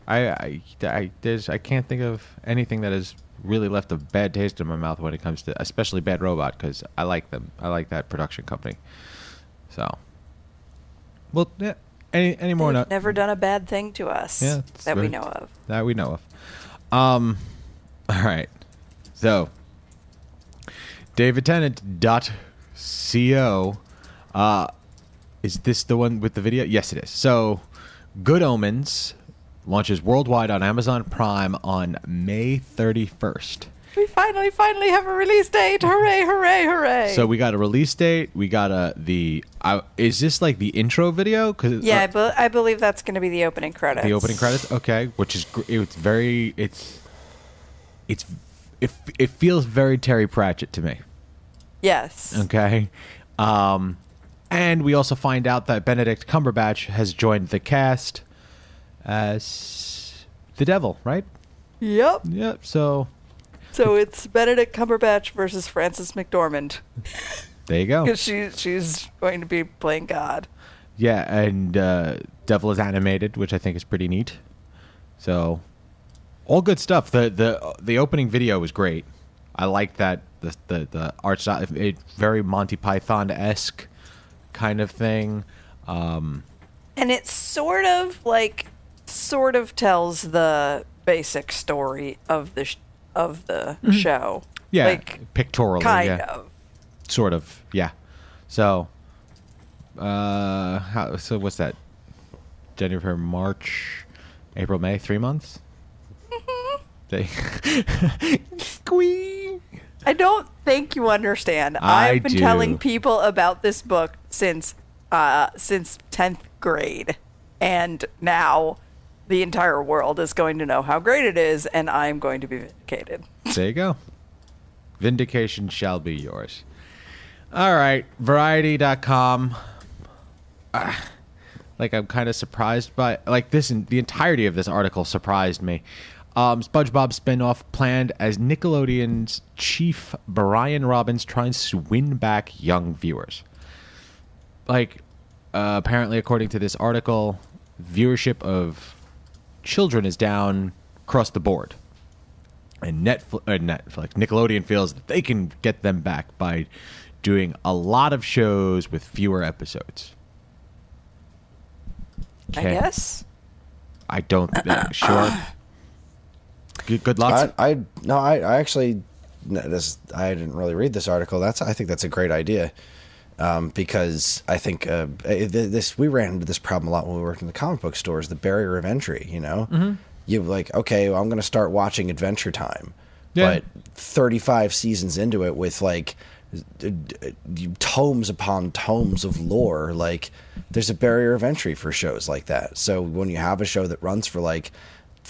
I I, I there's I can't think of anything that has really left a bad taste in my mouth when it comes to, especially Bad Robot, because I like them. I like that production company. So, well, yeah. Any any more? Not- never done a bad thing to us Yeah, that we know of. that we know of. Um, all right. So, davidtennant.co. Uh, is this the one with the video? Yes, it is. So, Good Omens launches worldwide on Amazon Prime on May 31st. We finally, finally have a release date! Hooray! Hooray! Hooray! So we got a release date. We got a the. Uh, is this like the intro video? Cause yeah, I, uh, be- I believe that's going to be the opening credits. the opening credits. Okay, which is gr- it's very it's it's it, it feels very Terry Pratchett to me. Yes. Okay, um, and we also find out that Benedict Cumberbatch has joined the cast as the Devil. Right? Yep. Yep. So So it's Benedict Cumberbatch versus Frances McDormand there you go. because she she's going to be playing God. Yeah, and uh, Devil is animated, which I think is pretty neat. So, all good stuff. the the The opening video was great. I like that the the the art style, it, very Monty Python esque kind of thing. Um, And it sort of like sort of tells the basic story of the sh- of the show. Mm-hmm. yeah, Like pictorially, kind yeah, of. sort of, yeah. So, uh, how, so what's that? January, March, April, May, three months. They squee. I don't think you understand. I I've been do. telling people about this book since uh since 10th grade and now the entire world is going to know how great it is and I'm going to be vindicated. There you go. Vindication shall be yours. All right, variety.com. Ah, like I'm kind of surprised by like this the entirety of this article surprised me. Um, SpongeBob spinoff planned as Nickelodeon's chief Brian Robbins tries to win back young viewers. Like uh, apparently according to this article, viewership of children is down across the board and Netflix, uh, Netflix, Nickelodeon feels that they can get them back by doing a lot of shows with fewer episodes. I guess. I don't. Uh, sure. Good, good luck. I, I no, I, I actually no, this I didn't really read this article. That's I think that's a great idea um, because I think uh, eh, this we ran into this problem a lot when we worked in the comic book stores. The barrier of entry, you know, Mm-hmm. you like okay, well, I'm going to start watching Adventure Time, Yeah. but 35 seasons into it with like tomes upon tomes of lore like there's a barrier of entry for shows like that so when you have a show that runs for like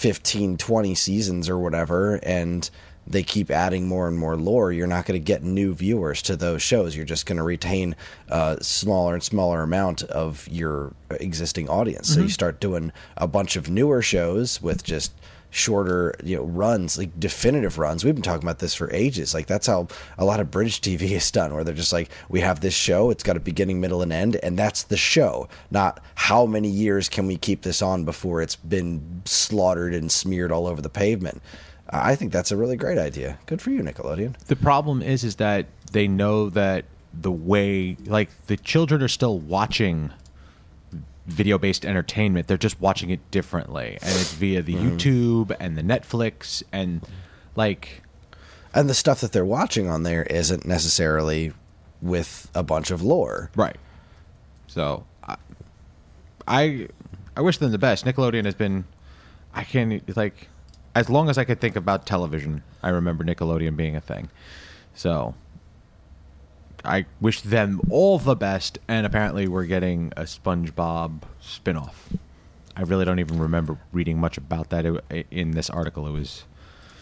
15 20 seasons or whatever and they keep adding more and more lore you're not going to get new viewers to those shows. You're just going to retain a smaller and smaller amount of your existing audience. So you mm-hmm. start doing a bunch of newer shows with just shorter you know runs like definitive runs. We've been talking about this for ages. Like that's how a lot of british tv is done where they're just like we have this show it's got a beginning middle and end and that's the show. Not how many years can we keep this on before it's been slaughtered and smeared all over the pavement. I think that's a really great idea. Good for you nickelodeon. The problem is, is that they know that the way, like, the children are still watching video-based entertainment. They're just watching it differently, and it's via the mm. YouTube and the Netflix and like. and the stuff that they're watching on there isn't necessarily with a bunch of lore Right. So I, I I wish them the best. Nickelodeon has been I can't like as long as I could think about television, I remember Nickelodeon being a thing. So I wish them all the best and apparently we're getting a SpongeBob spin-off. I really don't even remember reading much about that It- in this article. It was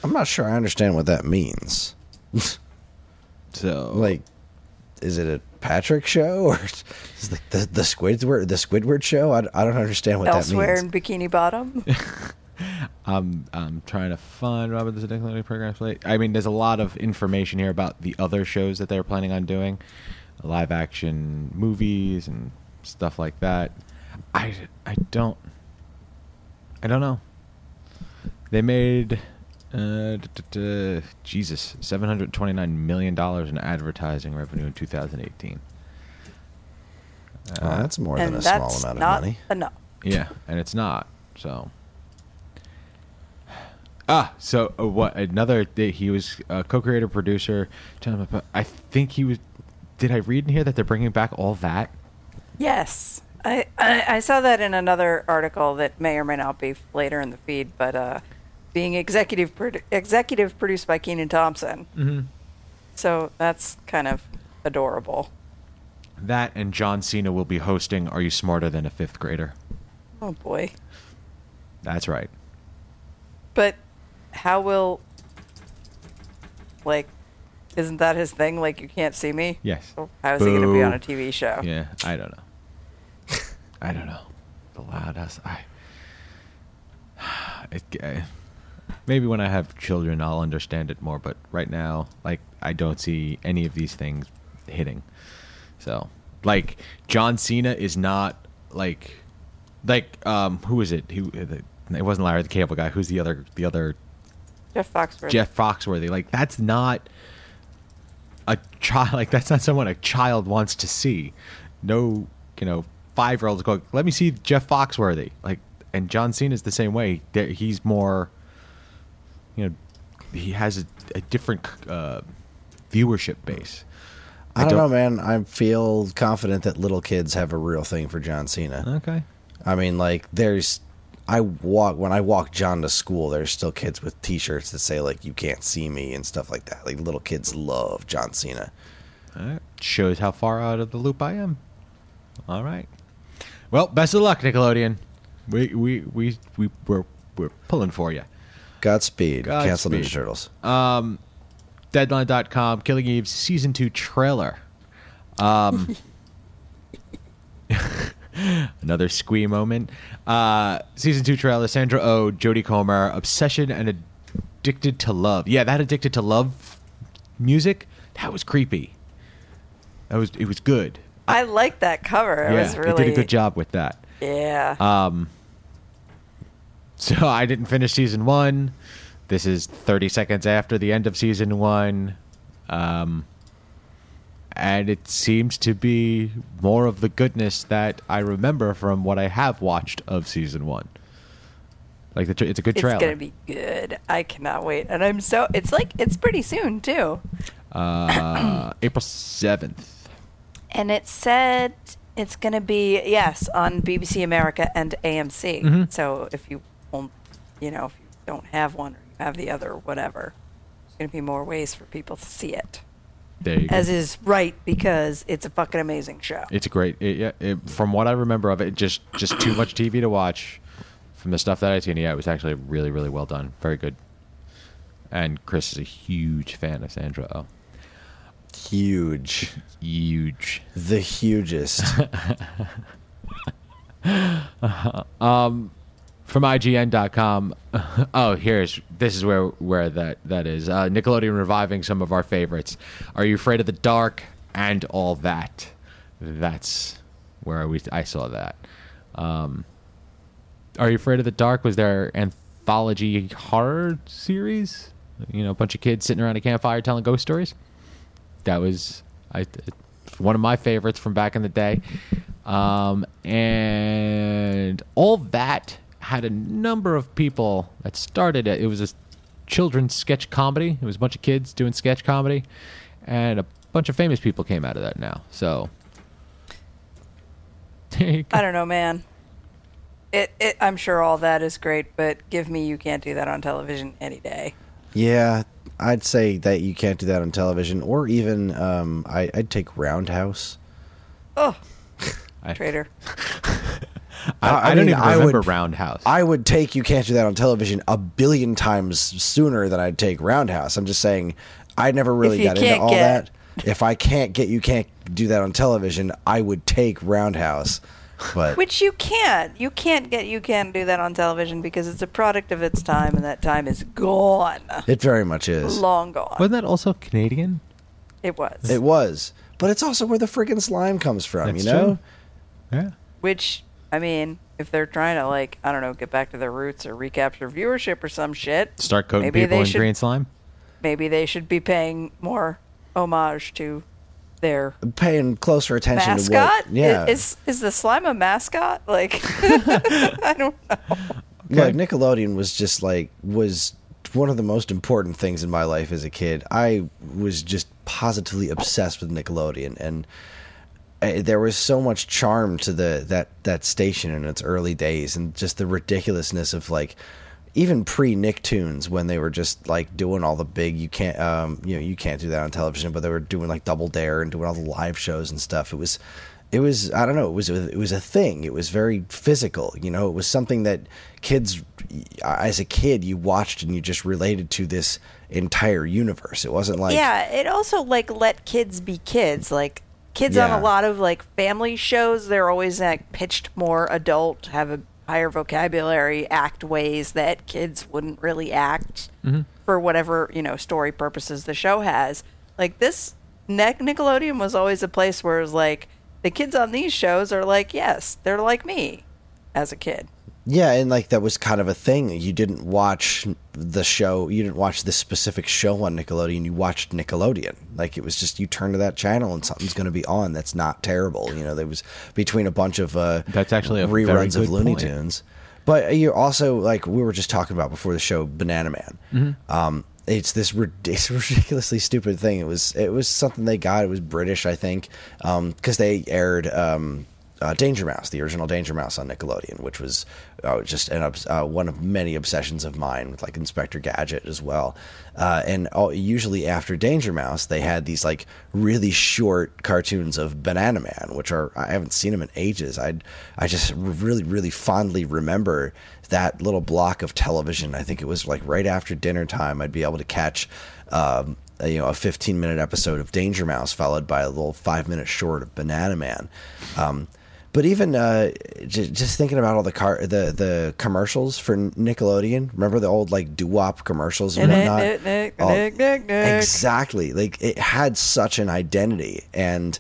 i'm not sure i understand what that means so like is it a patrick show or is it the, the squidward the squidward show i, I don't understand what Elsewhere that in Bikini Bottom. I'm I'm trying to find Robert the Nickelodeon program slate. I mean, there's a lot of information here about the other shows that they're planning on doing, live action movies and stuff like that. I I don't I don't know. They made Uh, d- d- d- Jesus, seven hundred twenty-nine million dollars in advertising revenue in 2018. Oh, that's more than a small amount of money. enough. Yeah, and it's not. So. Ah, so uh, what? Another day he was a co-creator, producer. I think he was. Did I read in here that they're bringing back all that? Yes. I, I, I saw that in another article that may or may not be later in the feed, but uh, being executive produ- executive produced by Kenan Thompson. Mm-hmm. So that's kind of adorable. That and John Cena will be hosting "Are You Smarter Than a Fifth Grader?" Oh boy. That's right. But how will like isn't that his thing? Like you can't see me? Yes. So how is he gonna be on a TV show? Yeah, I don't know. I don't know. The loudest. I. It, I- maybe when I have children, I'll understand it more. But right now, like, I don't see any of these things hitting. So, like, John Cena is not like, like, um, who is it? Who? It wasn't Larry the Cable Guy. Who's the other? The other Jeff Foxworthy. Jeff Foxworthy. Like that's not a child. Like that's not someone a child wants to see. No, you know, five year olds go. Let me see Jeff Foxworthy. Like, and John Cena's the same way. He's more, you know, he has a, a different uh, viewership base. I don't, know, man. I feel confident that little kids have a real thing for John Cena. Okay. I mean, like, there's. I walk when I walk John to school. There's still kids with T-shirts that say like "You can't see me" and stuff like that. Like little kids love John Cena. All right. Shows how far out of the loop I am. All right. Well, best of luck, Nickelodeon. We we we we we're we're pulling for you. Godspeed. Cancel Godspeed. Ninja Turtles. Um, Deadline.com, Killing Eve season two trailer. Um, another squee moment. Uh, season two trailer. Sandra Oh, Jodie Comer, Obsession and Addicted to Love. Yeah, that Addicted to Love music that was creepy. That was it was good. I like that cover. It yeah, was really they did a good job with that. Yeah. Um, so I didn't finish season one. This is 30 seconds after the end of season one. Um, and it seems to be more of the goodness that I remember from what I have watched of season one. Like the tra- it's a good trailer. it's gonna be good. I cannot wait, and I'm so. It's like it's pretty soon too, uh, April 7th. and it said it's gonna be yes on BBC America and AMC. Mhm. So if you won't, you know, if you don't have one or you have the other, whatever, there's gonna be more ways for people to see it. There you go. As is right because it's a fucking amazing show. It's a great. It, yeah, it, from what I remember of it, just just too much TV to watch. From the stuff that I've seen, yeah, it was actually really, really well done. Very good. And Chris is a huge fan of Sandra Oh. Huge. Huge. The hugest. Um, from IGN.com. Oh, here's this is where where that that is. Uh, Nickelodeon reviving some of our favorites. Are you afraid of the dark and all that? That's where we I saw that. Um, Are you afraid of the dark? Was their anthology horror series? You know, a bunch of kids sitting around a campfire telling ghost stories. That was I one of my favorites from back in the day. Um, and all that had a number of people that started it. It was a children's sketch comedy. It was a bunch of kids doing sketch comedy, and a bunch of famous people came out of that now. So, there you go. I don't know, man. It, it, I'm sure all that is great, but give me you can't do that on television any day. yeah, I'd say that you can't do that on television, or even um, I, I'd take Roundhouse. Oh, I, traitor. I, I I don't mean, even I remember would- Roundhouse. I would take you can't do that on television a billion times sooner than I'd take Roundhouse. I'm just saying I never really got into all get- that. If I can't get you can't do that on television, I would take Roundhouse. But Which you can't. You can't get you can't do that on television because it's a product of its time and that time is gone. it very much is. Long gone. Wasn't that also Canadian? It was. It was. But it's also where the friggin' slime comes from, That's you know? true. Yeah. Which I mean, if they're trying to like, I don't know, get back to their roots or recapture viewership or some shit, Start coating Maybe people they in should- green slime. maybe they should be paying more homage to their Paying closer attention mascot. to what? Yeah, Is is the slime a mascot? Like, I don't know. Like Nickelodeon was just like was one of the most important things in my life as a kid. I was just positively obsessed with Nickelodeon, and there was so much charm to the that that station in its early days, and just the ridiculousness of like even pre Nicktoons when they were just like doing all the big you can't um you know you can't do that on television, but they were doing like Double Dare and doing all the live shows and stuff. It was it was I don't know it was it was a thing. It was very physical. You know, it was something that kids as a kid you watched and you just related to this entire universe. It wasn't like yeah, it also like let kids be kids. Like kids on a lot of like family shows, they're always like pitched more adult, have a higher vocabulary, act ways that kids wouldn't really act mm-hmm. for whatever you know story purposes the show has. Like this, Nic- Nickelodeon was always a place where it was like the kids on these shows are like, yes, they're like me as a kid. Yeah, and like that was kind of a thing. You didn't watch the show. You didn't watch this specific show on Nickelodeon. You watched Nickelodeon. Like it was just you turn to that channel and something's going to be on that's not terrible. You know, there was between a bunch of uh, That's actually reruns of Looney point. Tunes. But you also like we were just talking about before the show, Banana Man. Mm-hmm. Um, it's this it's ridiculously stupid thing. It was it was something they got. It was British, I think, because they aired um, uh, Danger Mouse, the original Danger Mouse on Nickelodeon, which was uh, just an uh, one of many obsessions of mine with like Inspector Gadget as well. Uh, and all, usually after Danger Mouse, they had these like really short cartoons of Banana Man, which are I haven't seen them in ages. I I just really really fondly remember that little block of television. I think it was like right after dinner time. I'd be able to catch. Um, a, you know, a 15 minute episode of Danger Mouse followed by a little five minute short of Banana Man. Um, but even uh, j- just thinking about all the car the the commercials for Nickelodeon. Remember the old like doo wop commercials and whatnot. Nick, Nick, Oh, Nick, Nick, Nick. Exactly. Like it had such an identity, and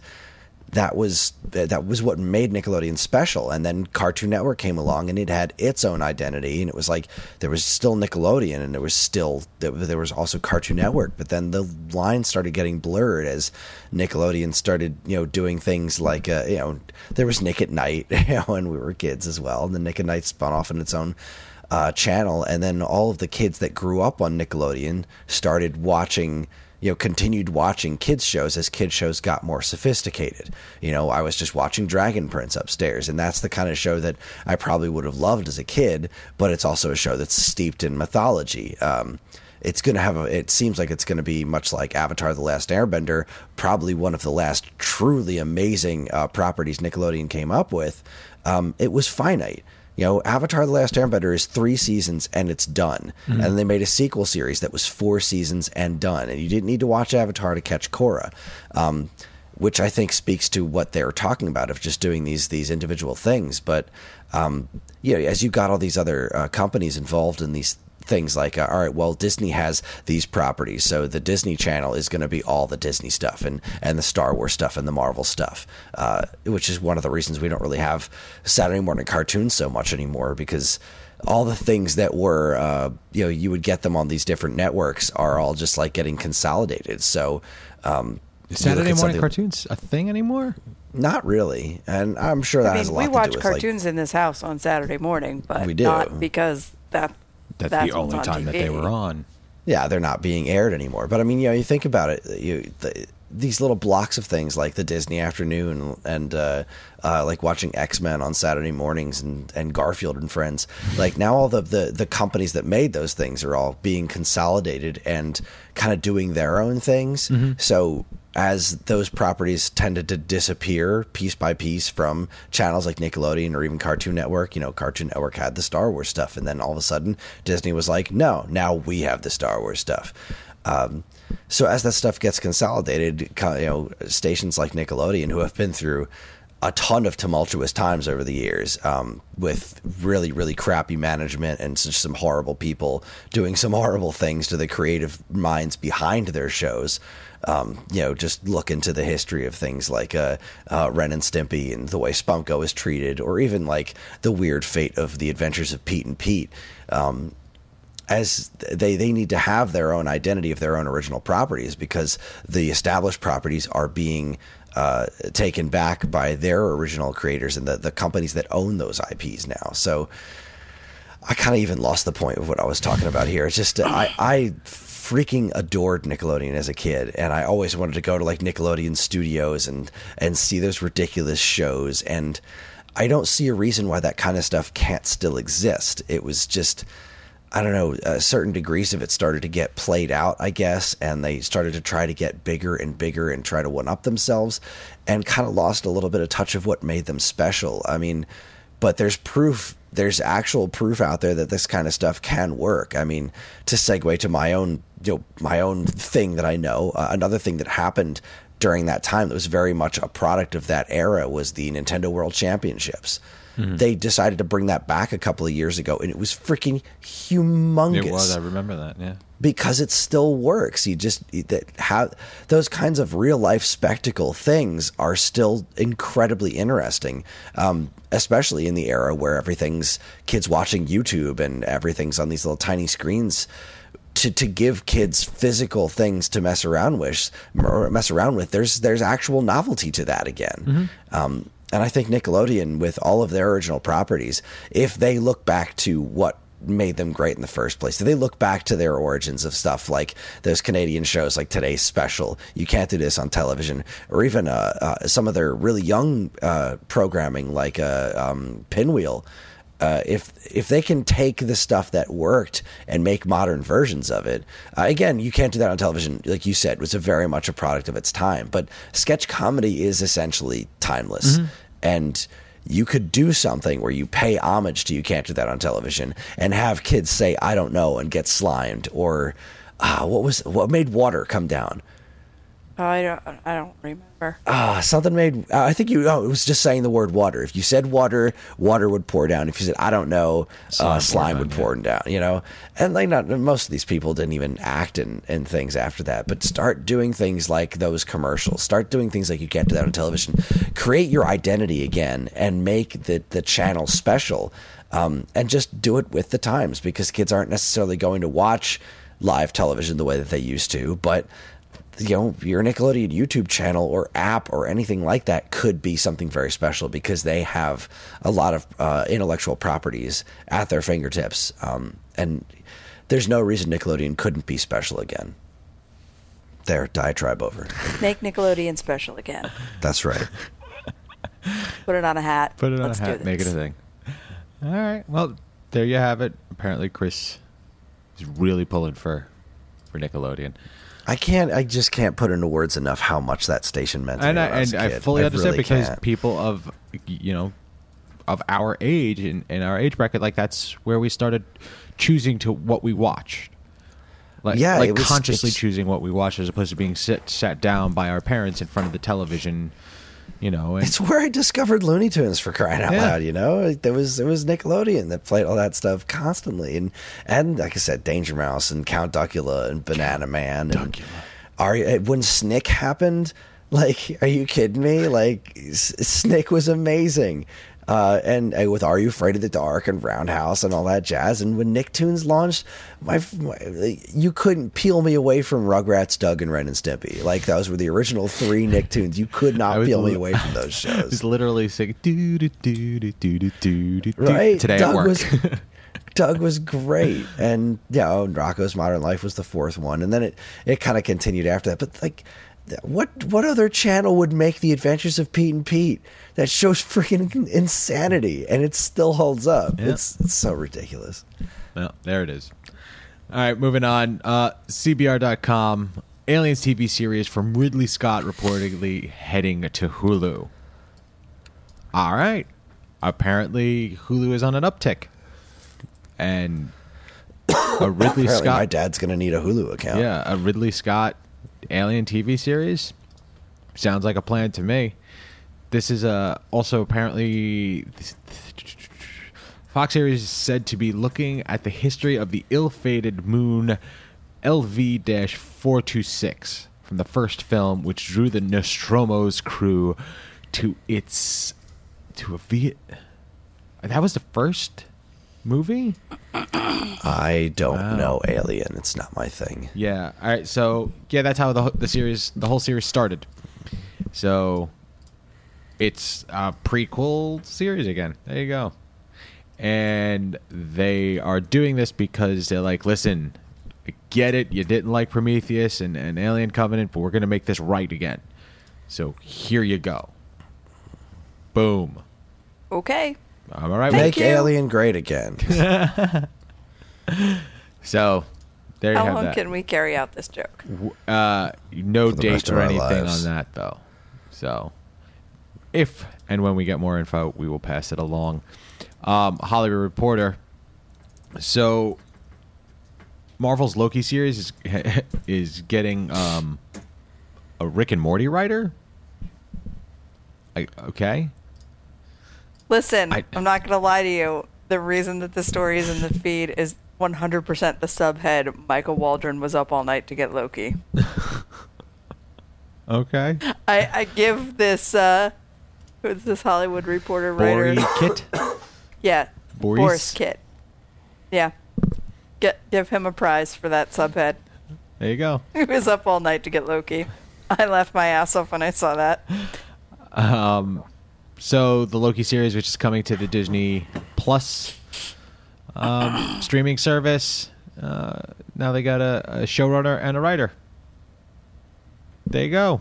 that was that was what made Nickelodeon special. And then Cartoon Network came along, and it had its own identity. And it was like there was still Nickelodeon, and there was still there was also Cartoon Network. But then the lines started getting blurred as Nickelodeon started, you know, doing things like uh, you know there was Nick at Night, you know, when we were kids as well. And the Nick at Night spun off in its own uh, channel, and then all of the kids that grew up on Nickelodeon started watching, you know, continued watching kids shows as kids shows got more sophisticated. You know, I was just watching Dragon Prince upstairs, and that's the kind of show that I probably would have loved as a kid, but it's also a show that's steeped in mythology. Um, it's going to have a, it seems like it's going to be much like Avatar The Last Airbender, probably one of the last truly amazing uh, properties Nickelodeon came up with. Um, it was finite. You know, Avatar The Last Airbender is three seasons and it's done. And they made a sequel series that was four seasons and done. And you didn't need to watch Avatar to catch Korra. Um, which I think speaks to what they're talking about of just doing these these individual things. But um, you know, as you got all these other uh, companies involved in these things, like uh, all right, well, Disney has these properties, so the Disney Channel is going to be all the Disney stuff and and the Star Wars stuff and the Marvel stuff, uh, which is one of the reasons we don't really have Saturday morning cartoons so much anymore because. All the things that were, uh, you know, you would get them on these different networks are all just like getting consolidated. So, um, Is Saturday morning cartoons a thing anymore? not really, and I'm sure that I has a lot we to watch do with like, cartoons in this house on Saturday morning, but We do. not because that That's, that's the only on time that they were on. yeah, they're not being aired anymore. But I mean, you know, you think about it, you the, these little blocks of things like the Disney afternoon and uh, uh, like watching X Men on Saturday mornings and, and Garfield and Friends. Like now, all the, the the companies that made those things are all being consolidated and kind of doing their own things. So as those properties tended to disappear piece by piece from channels like Nickelodeon or even Cartoon Network, you know, Cartoon Network had the Star Wars stuff, and then all of a sudden Disney was like, no, now we have the Star Wars stuff. Um, so as that stuff gets consolidated, you know, stations like Nickelodeon, who have been through a ton of tumultuous times over the years um, with really, really crappy management and just some horrible people doing some horrible things to the creative minds behind their shows. Um, you know, just look into the history of things like uh, uh, Ren and Stimpy and the way Spumco is treated, or even like the weird fate of the Adventures of Pete and Pete. Um, as they they need to have their own identity of their own original properties because the established properties are being uh, taken back by their original creators and the, the companies that own those IPs now. So I kind of even lost the point of what I was talking about here. It's just I, I freaking adored Nickelodeon as a kid, and I always wanted to go to like Nickelodeon studios and and see those ridiculous shows. And I don't see a reason why that kind of stuff can't still exist. It was just. I don't know, uh, certain degrees of it started to get played out, I guess, and they started to try to get bigger and bigger and try to one up themselves and kind of lost a little bit of touch of what made them special. I mean, but there's proof, there's actual proof out there that this kind of stuff can work. I mean, to segue to my own, you know, my own thing that I know, uh, another thing that happened during that time that was very much a product of that era was the Nintendo World Championships. Mm-hmm. They decided to bring that back a couple of years ago, and it was freaking humongous. It was. I remember that. Yeah. Because it still works. You just that have those kinds of real life spectacle things are still incredibly interesting, um, especially in the era where everything's kids watching YouTube and everything's on these little tiny screens. To, to give kids physical things to mess around with, mess around with, there's there's actual novelty to that again. Mm-hmm. Um, and I think Nickelodeon, with all of their original properties, if they look back to what made them great in the first place, if they look back to their origins of stuff like those Canadian shows like Today's Special, You Can't Do This on Television, or even uh, uh, some of their really young uh, programming like uh, um, Pinwheel. Uh, if if they can take the stuff that worked and make modern versions of it, uh, again, you can't do that on television. Like you said, it was a very much a product of its time. But sketch comedy is essentially timeless, mm-hmm. and you could do something where you pay homage to you can't do that on television and have kids say I don't know and get slimed or uh, what was what made water come down I don't. I don't remember. Ah, something made. Uh, I think you. Oh, it was just saying the word water. If you said water, water would pour down. If you said I don't know, slime, uh, slime would pour down. You know, and like not most of these people didn't even act in, in things after that. But start doing things like those commercials. Start doing things like you can't do that on television. Create your identity again and make the the channel special. Um, and just do it with the times because kids aren't necessarily going to watch live television the way that they used to, but you know, your Nickelodeon YouTube channel or app or anything like that could be something very special because they have a lot of uh, intellectual properties at their fingertips. Um, and there's no reason Nickelodeon couldn't be special again. There, diatribe over. Make Nickelodeon special again. That's right. Put it on a hat. Put it on Let's a hat. Make it a thing. All right. Well, there you have it. Apparently, Chris is really pulling for for Nickelodeon. I can't. I just can't put into words enough how much that station meant. and I, and I fully I understand really because can't. people of you know of our age and in, in our age bracket, like that's where we started choosing to what we watched. Like, yeah, like was, consciously choosing what we watched as opposed to being sit sat down by our parents in front of the television you know. And, it's where I discovered Looney Tunes for crying out yeah. loud. You know, there was there was Nickelodeon that played all that stuff constantly, and and like I said, Danger Mouse and Count Duckula and Banana Man. And are eh, when Snick happened? Like, are you kidding me? Like, Snick was amazing. Uh, and uh, with Are You Afraid of the Dark and Roundhouse and all that jazz. And when Nicktoons launched, my, my, you couldn't peel me away from Rugrats, Doug, and Ren and Stimpy. Like those were the original three Nicktoons. You could not peel li- me away from those shows. It's literally saying do do do do do do do right today Doug at work. Was, Doug was great, and you know, Rocko's Modern Life was the fourth one, and then it it kind of continued after that. But like what what other channel would make the Adventures of Pete and Pete? That shows freaking insanity, and it still holds up. Yeah. It's it's so ridiculous. Well, there it is. All right, moving on. Uh, CBR.com. Aliens TV series from Ridley Scott reportedly heading to Hulu. All right. Apparently, Hulu is on an uptick. And a Ridley Scott. My dad's going to need a Hulu account. Yeah, a Ridley Scott Alien TV series sounds like a plan to me. this is uh, also apparently Fox series is said to be looking at the history of the ill-fated moon LV-426 from the first film, which drew the Nostromo's crew to its to a Viet. That was the first movie. I don't know Alien. It's not my thing. Yeah. All right. So yeah, that's how the the series, the whole series started. So it's a prequel series again. There you go. And they are doing this because they're like, listen, I get it. You didn't like Prometheus and, and Alien Covenant, but we're going to make this right again. So here you go. Boom. Okay. I'm all right Thank Make you. Alien great again. So there you How have long that. can we carry out this joke? Uh, no For the date rest of or our anything lives. on that though. So, if and when we get more info, we will pass it along. Um, Hollywood Reporter. So, Marvel's Loki series is is getting um, a Rick and Morty writer. I, okay. Listen, I- I'm not going to lie to you. The reason that the story is in the feed is 100% the subhead. Michael Waldron was up all night to get Loki. Okay. I, I give this uh, who's this Hollywood Reporter writer? Bori Kit. Yeah, Boris? Boris Kit. Yeah, get give him a prize for that subhead. There you go. He was up all night to get Loki. I laughed my ass off when I saw that. Um, so the Loki series, which is coming to the Disney Plus um, streaming service, uh, now they got a, a showrunner and a writer. There you go.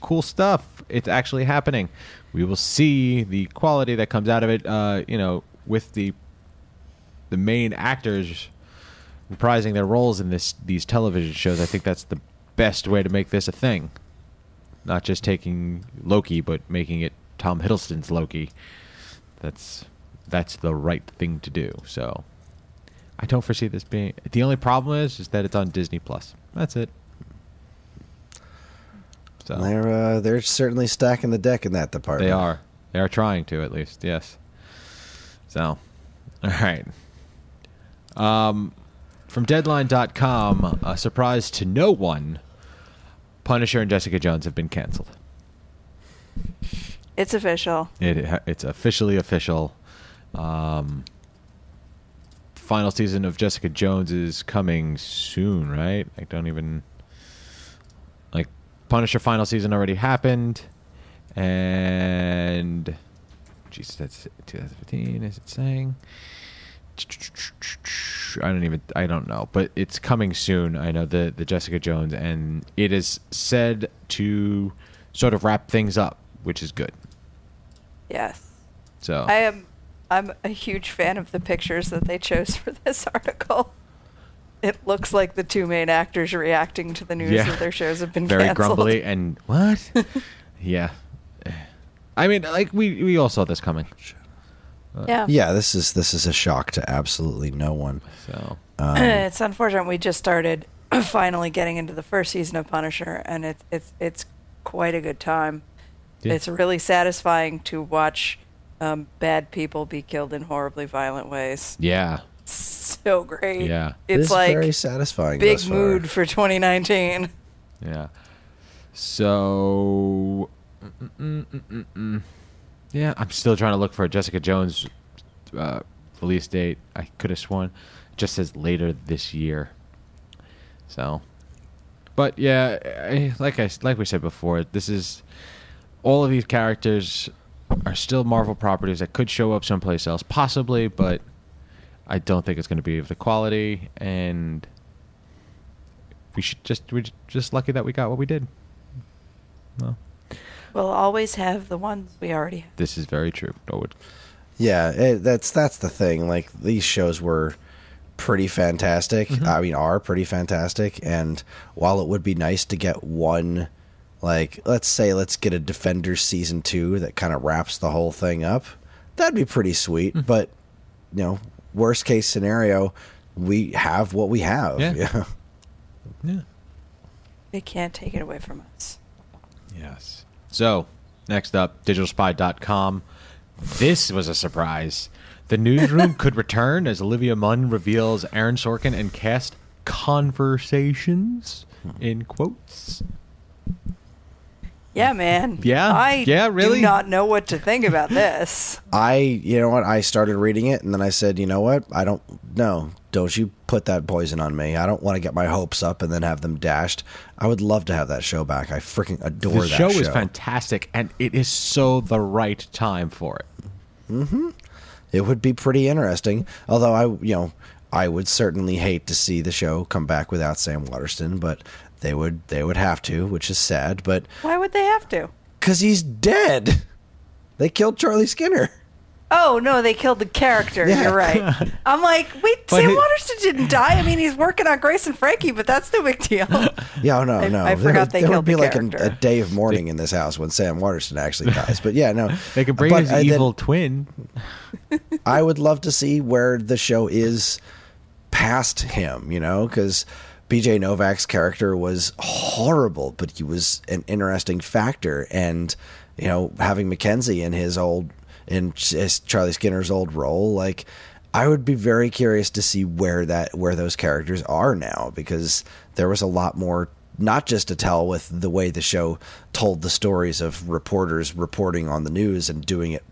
Cool stuff. It's actually happening. We will see the quality that comes out of it. Uh, you know, with the the main actors reprising their roles in this these television shows. I think that's the best way to make this a thing not just taking Loki, but making it Tom Hiddleston's Loki. That's that's the right thing to do. So I don't foresee this being. The only problem is is that it's on Disney Plus. That's it. So They're uh, they're certainly stacking the deck in that department. they are they are trying to at least yes. So all right. Um, from Deadline.com, a surprise to no one. Punisher and Jessica Jones have been canceled. It's official. It it's officially official. Um, final season of Jessica Jones is coming soon, right? I don't even like Punisher final season already happened, and Jesus, that's 2015. Is it saying? I don't even I don't know, but it's coming soon. I know the the Jessica Jones, and it is said to sort of wrap things up, which is good. Yes. So I am I'm a huge fan of the pictures that they chose for this article. It looks like the two main actors reacting to the news Yeah. that their shows have been very canceled. grumbly and what? yeah, I mean, like we we all saw this coming. Yeah. Yeah, this is this is a shock to absolutely no one. So Um, it's unfortunate we just started finally getting into the first season of Punisher and it's it's it's quite a good time. Yeah. It's really satisfying to watch um, bad people be killed in horribly violent ways. yeah, So great. Yeah. It's is like very satisfying. big thus far. mood for 2019. yeah. So mm, mm, mm, mm, mm. yeah, I'm still trying to look for a Jessica Jones uh, release date. I could have sworn it just says later this year. So, but yeah, I, like I like we said before, this is all of these characters are still Marvel properties that could show up someplace else, possibly, but I don't think it's going to be of the quality. And we should just we're just lucky that we got what we did. Well, We'll always have the ones we already have. this is very true. It- Yeah, it, that's that's the thing. Like these shows were pretty fantastic. Mm-hmm. I mean, are pretty fantastic. And while it would be nice to get one, like let's say, let's get a Defenders season two that kind of wraps the whole thing up, that'd be pretty sweet. Mm-hmm. But you know, worst case scenario, we have what we have. Yeah. Yeah. yeah. They can't take it away from us. Yes. So, Next up, digitalspy.com. This was a surprise. The newsroom could return as Olivia Munn reveals Aaron Sorkin and cast conversations in quotes. Yeah, man. Yeah? I Yeah, really? do not know what to think about this. I, you know what? I started reading it, and then I said, you know what? I don't know. Don't you put that poison on me? I don't want to get my hopes up and then have them dashed. I would love to have that show back. I freaking adore The that show show. is fantastic, and it is so the right time for it. Mhm. It would be pretty interesting. Although I, you know, I would certainly hate to see the show come back without Sam Waterston, but they would they would have to, which is sad. But Why would they have to? because he's dead, they killed Charlie Skinner. Oh no, they killed the character. Yeah. You're right. I'm like, wait, But Sam he- Waterston didn't die. I mean, he's working on Grace and Frankie, but that's no big deal. Yeah, oh, no, I- no. I There- forgot they there, killed would be the like an, character. a day of mourning in this house when Sam Waterston actually dies. But yeah, no, They could bring But his I- then evil twin. I would love to see where the show is past him. You know, because BJ Novak's character was horrible, but he was an interesting factor, and you know, having Mackenzie in his old in Charlie Skinner's old role, like. I would be very curious to see where that where those characters are now because there was a lot more not just to tell with the way the show told the stories of reporters reporting on the news and doing it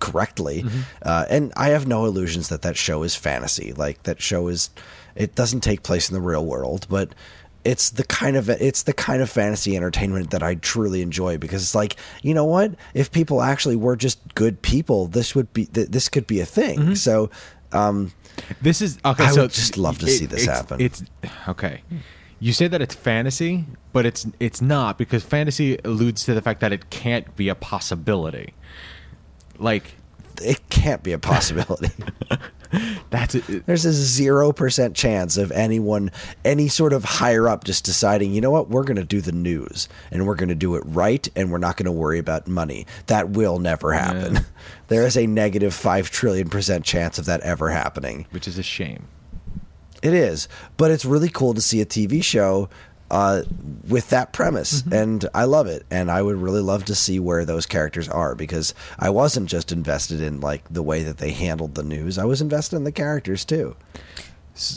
correctly. Uh, and I have no illusions that that show is fantasy. Like that show is, it doesn't take place in the real world, but it's the kind of it's the kind of fantasy entertainment that I truly enjoy because it's like you know what if people actually were just good people this would be th- this could be a thing so um This is okay. I so would just love to see this it's- happen. It's okay. You say that it's fantasy, but it's it's not because fantasy alludes to the fact that it can't be a possibility. Like it can't be a possibility that's it. there's a 0% chance of anyone any sort of higher up just deciding you know what we're going to do the news and we're going to do it right and we're not going to worry about money that will never happen Yeah. there is a negative 5 trillion percent chance of that ever happening which is a shame. it is but it's really cool to see a tv show uh, with that premise and i love it and i would really love to see where those characters are because i wasn't just invested in like the way that they handled the news i was invested in the characters too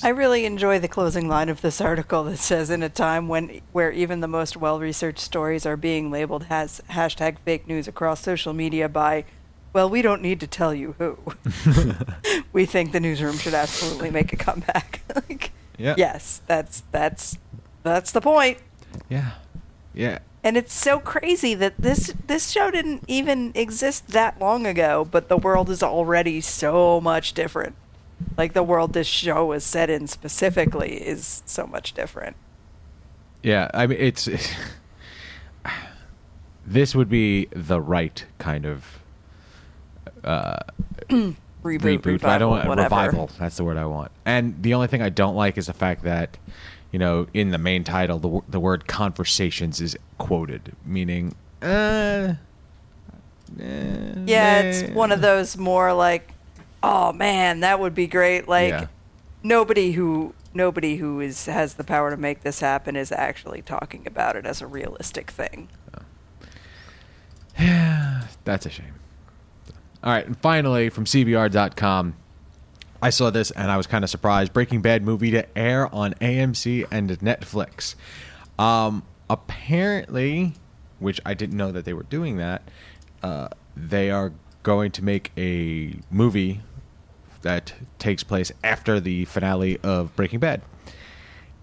I really enjoy the closing line of this article that says, "In a time when where even the most well-researched stories are being labeled as hashtag fake news across social media by." Well, we don't need to tell you who. we think the newsroom should absolutely make a comeback. like, Yeah. Yes, that's that's that's the point. Yeah. Yeah. And it's so crazy that this this show didn't even exist that long ago, but the world is already so much different. Like the world this show is set in specifically is so much different. Yeah, I mean it's this would be the right kind of uh, Reboot, reboot. revival, I don't want whatever. revival. That's the word I want. And the only thing I don't like is the fact that you know in the main title the the word conversations is quoted, meaning uh, Yeah, it's eh. one of those more like, oh man, that would be great. Like Yeah. nobody who nobody who is has the power to make this happen is actually talking about it as a realistic thing. Yeah, That's a shame. All right, and finally from CBR.com, I saw this and I was kind of surprised. Breaking Bad movie to air on AMC and Netflix. Um, apparently, which I didn't know that they were doing that, uh, they are going to make a movie that takes place after the finale of Breaking Bad.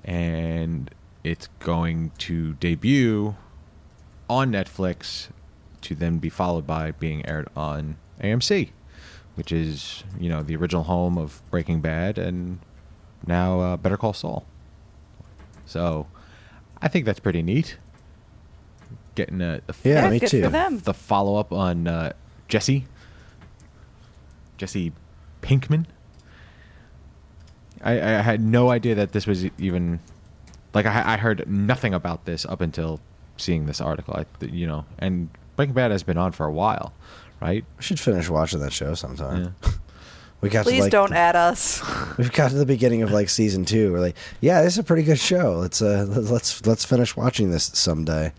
And it's going to debut on Netflix to then be followed by being aired on AMC, which is you know the original home of Breaking Bad and now uh, Better Call Saul. So, I think that's pretty neat. Getting a, a Yeah, Yeah, me too. for them. the follow up on uh, Jesse Jesse Pinkman. I, I had no idea that this was even like I, I heard nothing about this up until seeing this article. I, you know, and Breaking Bad has been on for a while, right? we should finish watching that show sometime Yeah. we got to Please like don't add us. We've got to the beginning of like season two. We're like, yeah, this is a pretty good show. Let's uh, let's let's finish watching this someday.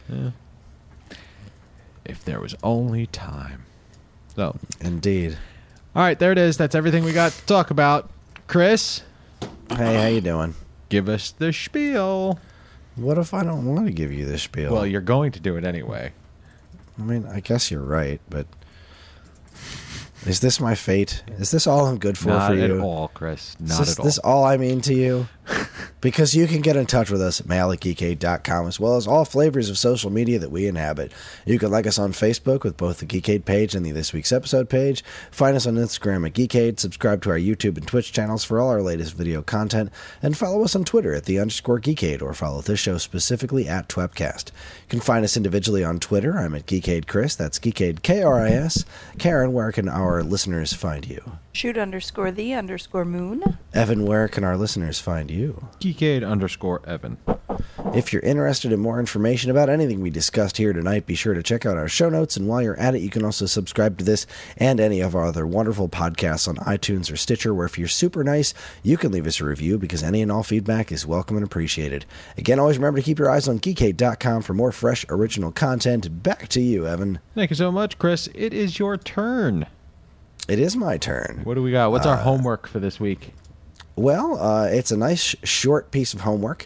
if there was only time. So, Indeed. all right, there it is. That's everything we got to talk about. Chris, Hey, how you doing? give us the spiel. What if I don't want to give you this spiel? Well, you're going to do it anyway. I mean, I guess you're right, but is this my fate? Is this all I'm good for Not for at you? all, Chris. Is Not this, at all. this all I mean to you? because you can get in touch with us at mail at geekade.com as well as all flavors of social media that we inhabit. You can like us on Facebook with both the Geekade page and the This Week's Episode page. Find us on Instagram at Geekade. Subscribe to our YouTube and Twitch channels for all our latest video content. And follow us on Twitter at the underscore Geekade or follow this show specifically at Twepcast. You can find us individually on Twitter. I'm at Geekade Chris. That's Geekade K R I S. Karen, where can our listeners find you? Shoot underscore the underscore moon. Evan, where can our listeners find you? Geekade underscore Evan. If you're interested in more information about anything we discussed here tonight, be sure to check out our show notes. And while you're at it, you can also subscribe to this and any of our other wonderful podcasts on iTunes or Stitcher, where if you're super nice, you can leave us a review because any and all feedback is welcome and appreciated. Again, always remember to keep your eyes on geekade.com for more fresh, original content. Back to you, Evan. Thank you so much, Chris. It is your turn. It is my turn. What do we got? What's our homework for this week? Well, uh, it's a nice sh- short piece of homework.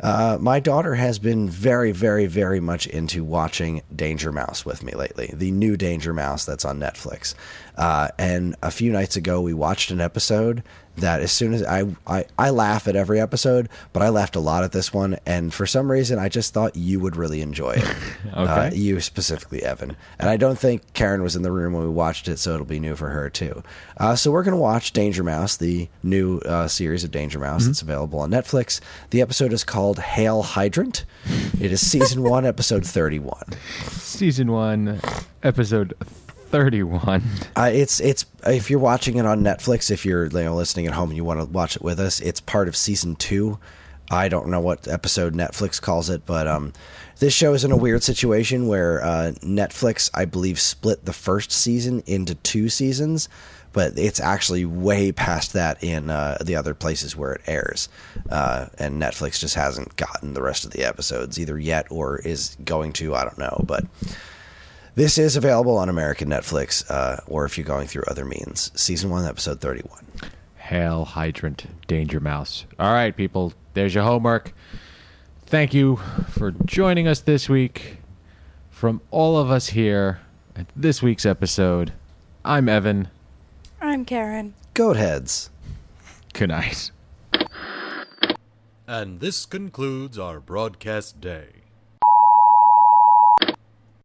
Uh, my daughter has been very, very, very much into watching Danger Mouse with me lately. The new Danger Mouse that's on Netflix. Uh, and a few nights ago, we watched an episode that as soon as I, I I laugh at every episode, but I laughed a lot at this one, and for some reason, I just thought you would really enjoy it. Uh, Okay. you specifically, Evan. And I don't think Karen was in the room when we watched it, so it'll be new for her too. Uh, so we're going to watch Danger Mouse, the new uh, series of Danger Mouse that's available on Netflix. The episode is called Hail Hydrant. It is season one, episode 31. Season one, episode thirty-one. Uh, it's it's if you're watching it on Netflix, if you're you know, listening at home and you want to watch it with us, it's part of season two. I don't know what episode Netflix calls it, but um, this show is in a weird situation where uh, Netflix, I believe, split the first season into two seasons, but it's actually way past that in uh, the other places where it airs, uh, and Netflix just hasn't gotten the rest of the episodes either yet or is going to. I don't know, but. This is available on American Netflix, uh, or if you're going through other means. Season 1, Episode 31. Hail Hydrant Danger Mouse. All right, people, there's your homework. Thank you for joining us this week. From all of us here at this week's episode, I'm Evan. I'm Karen. Goat heads. Good night. And this concludes our broadcast day.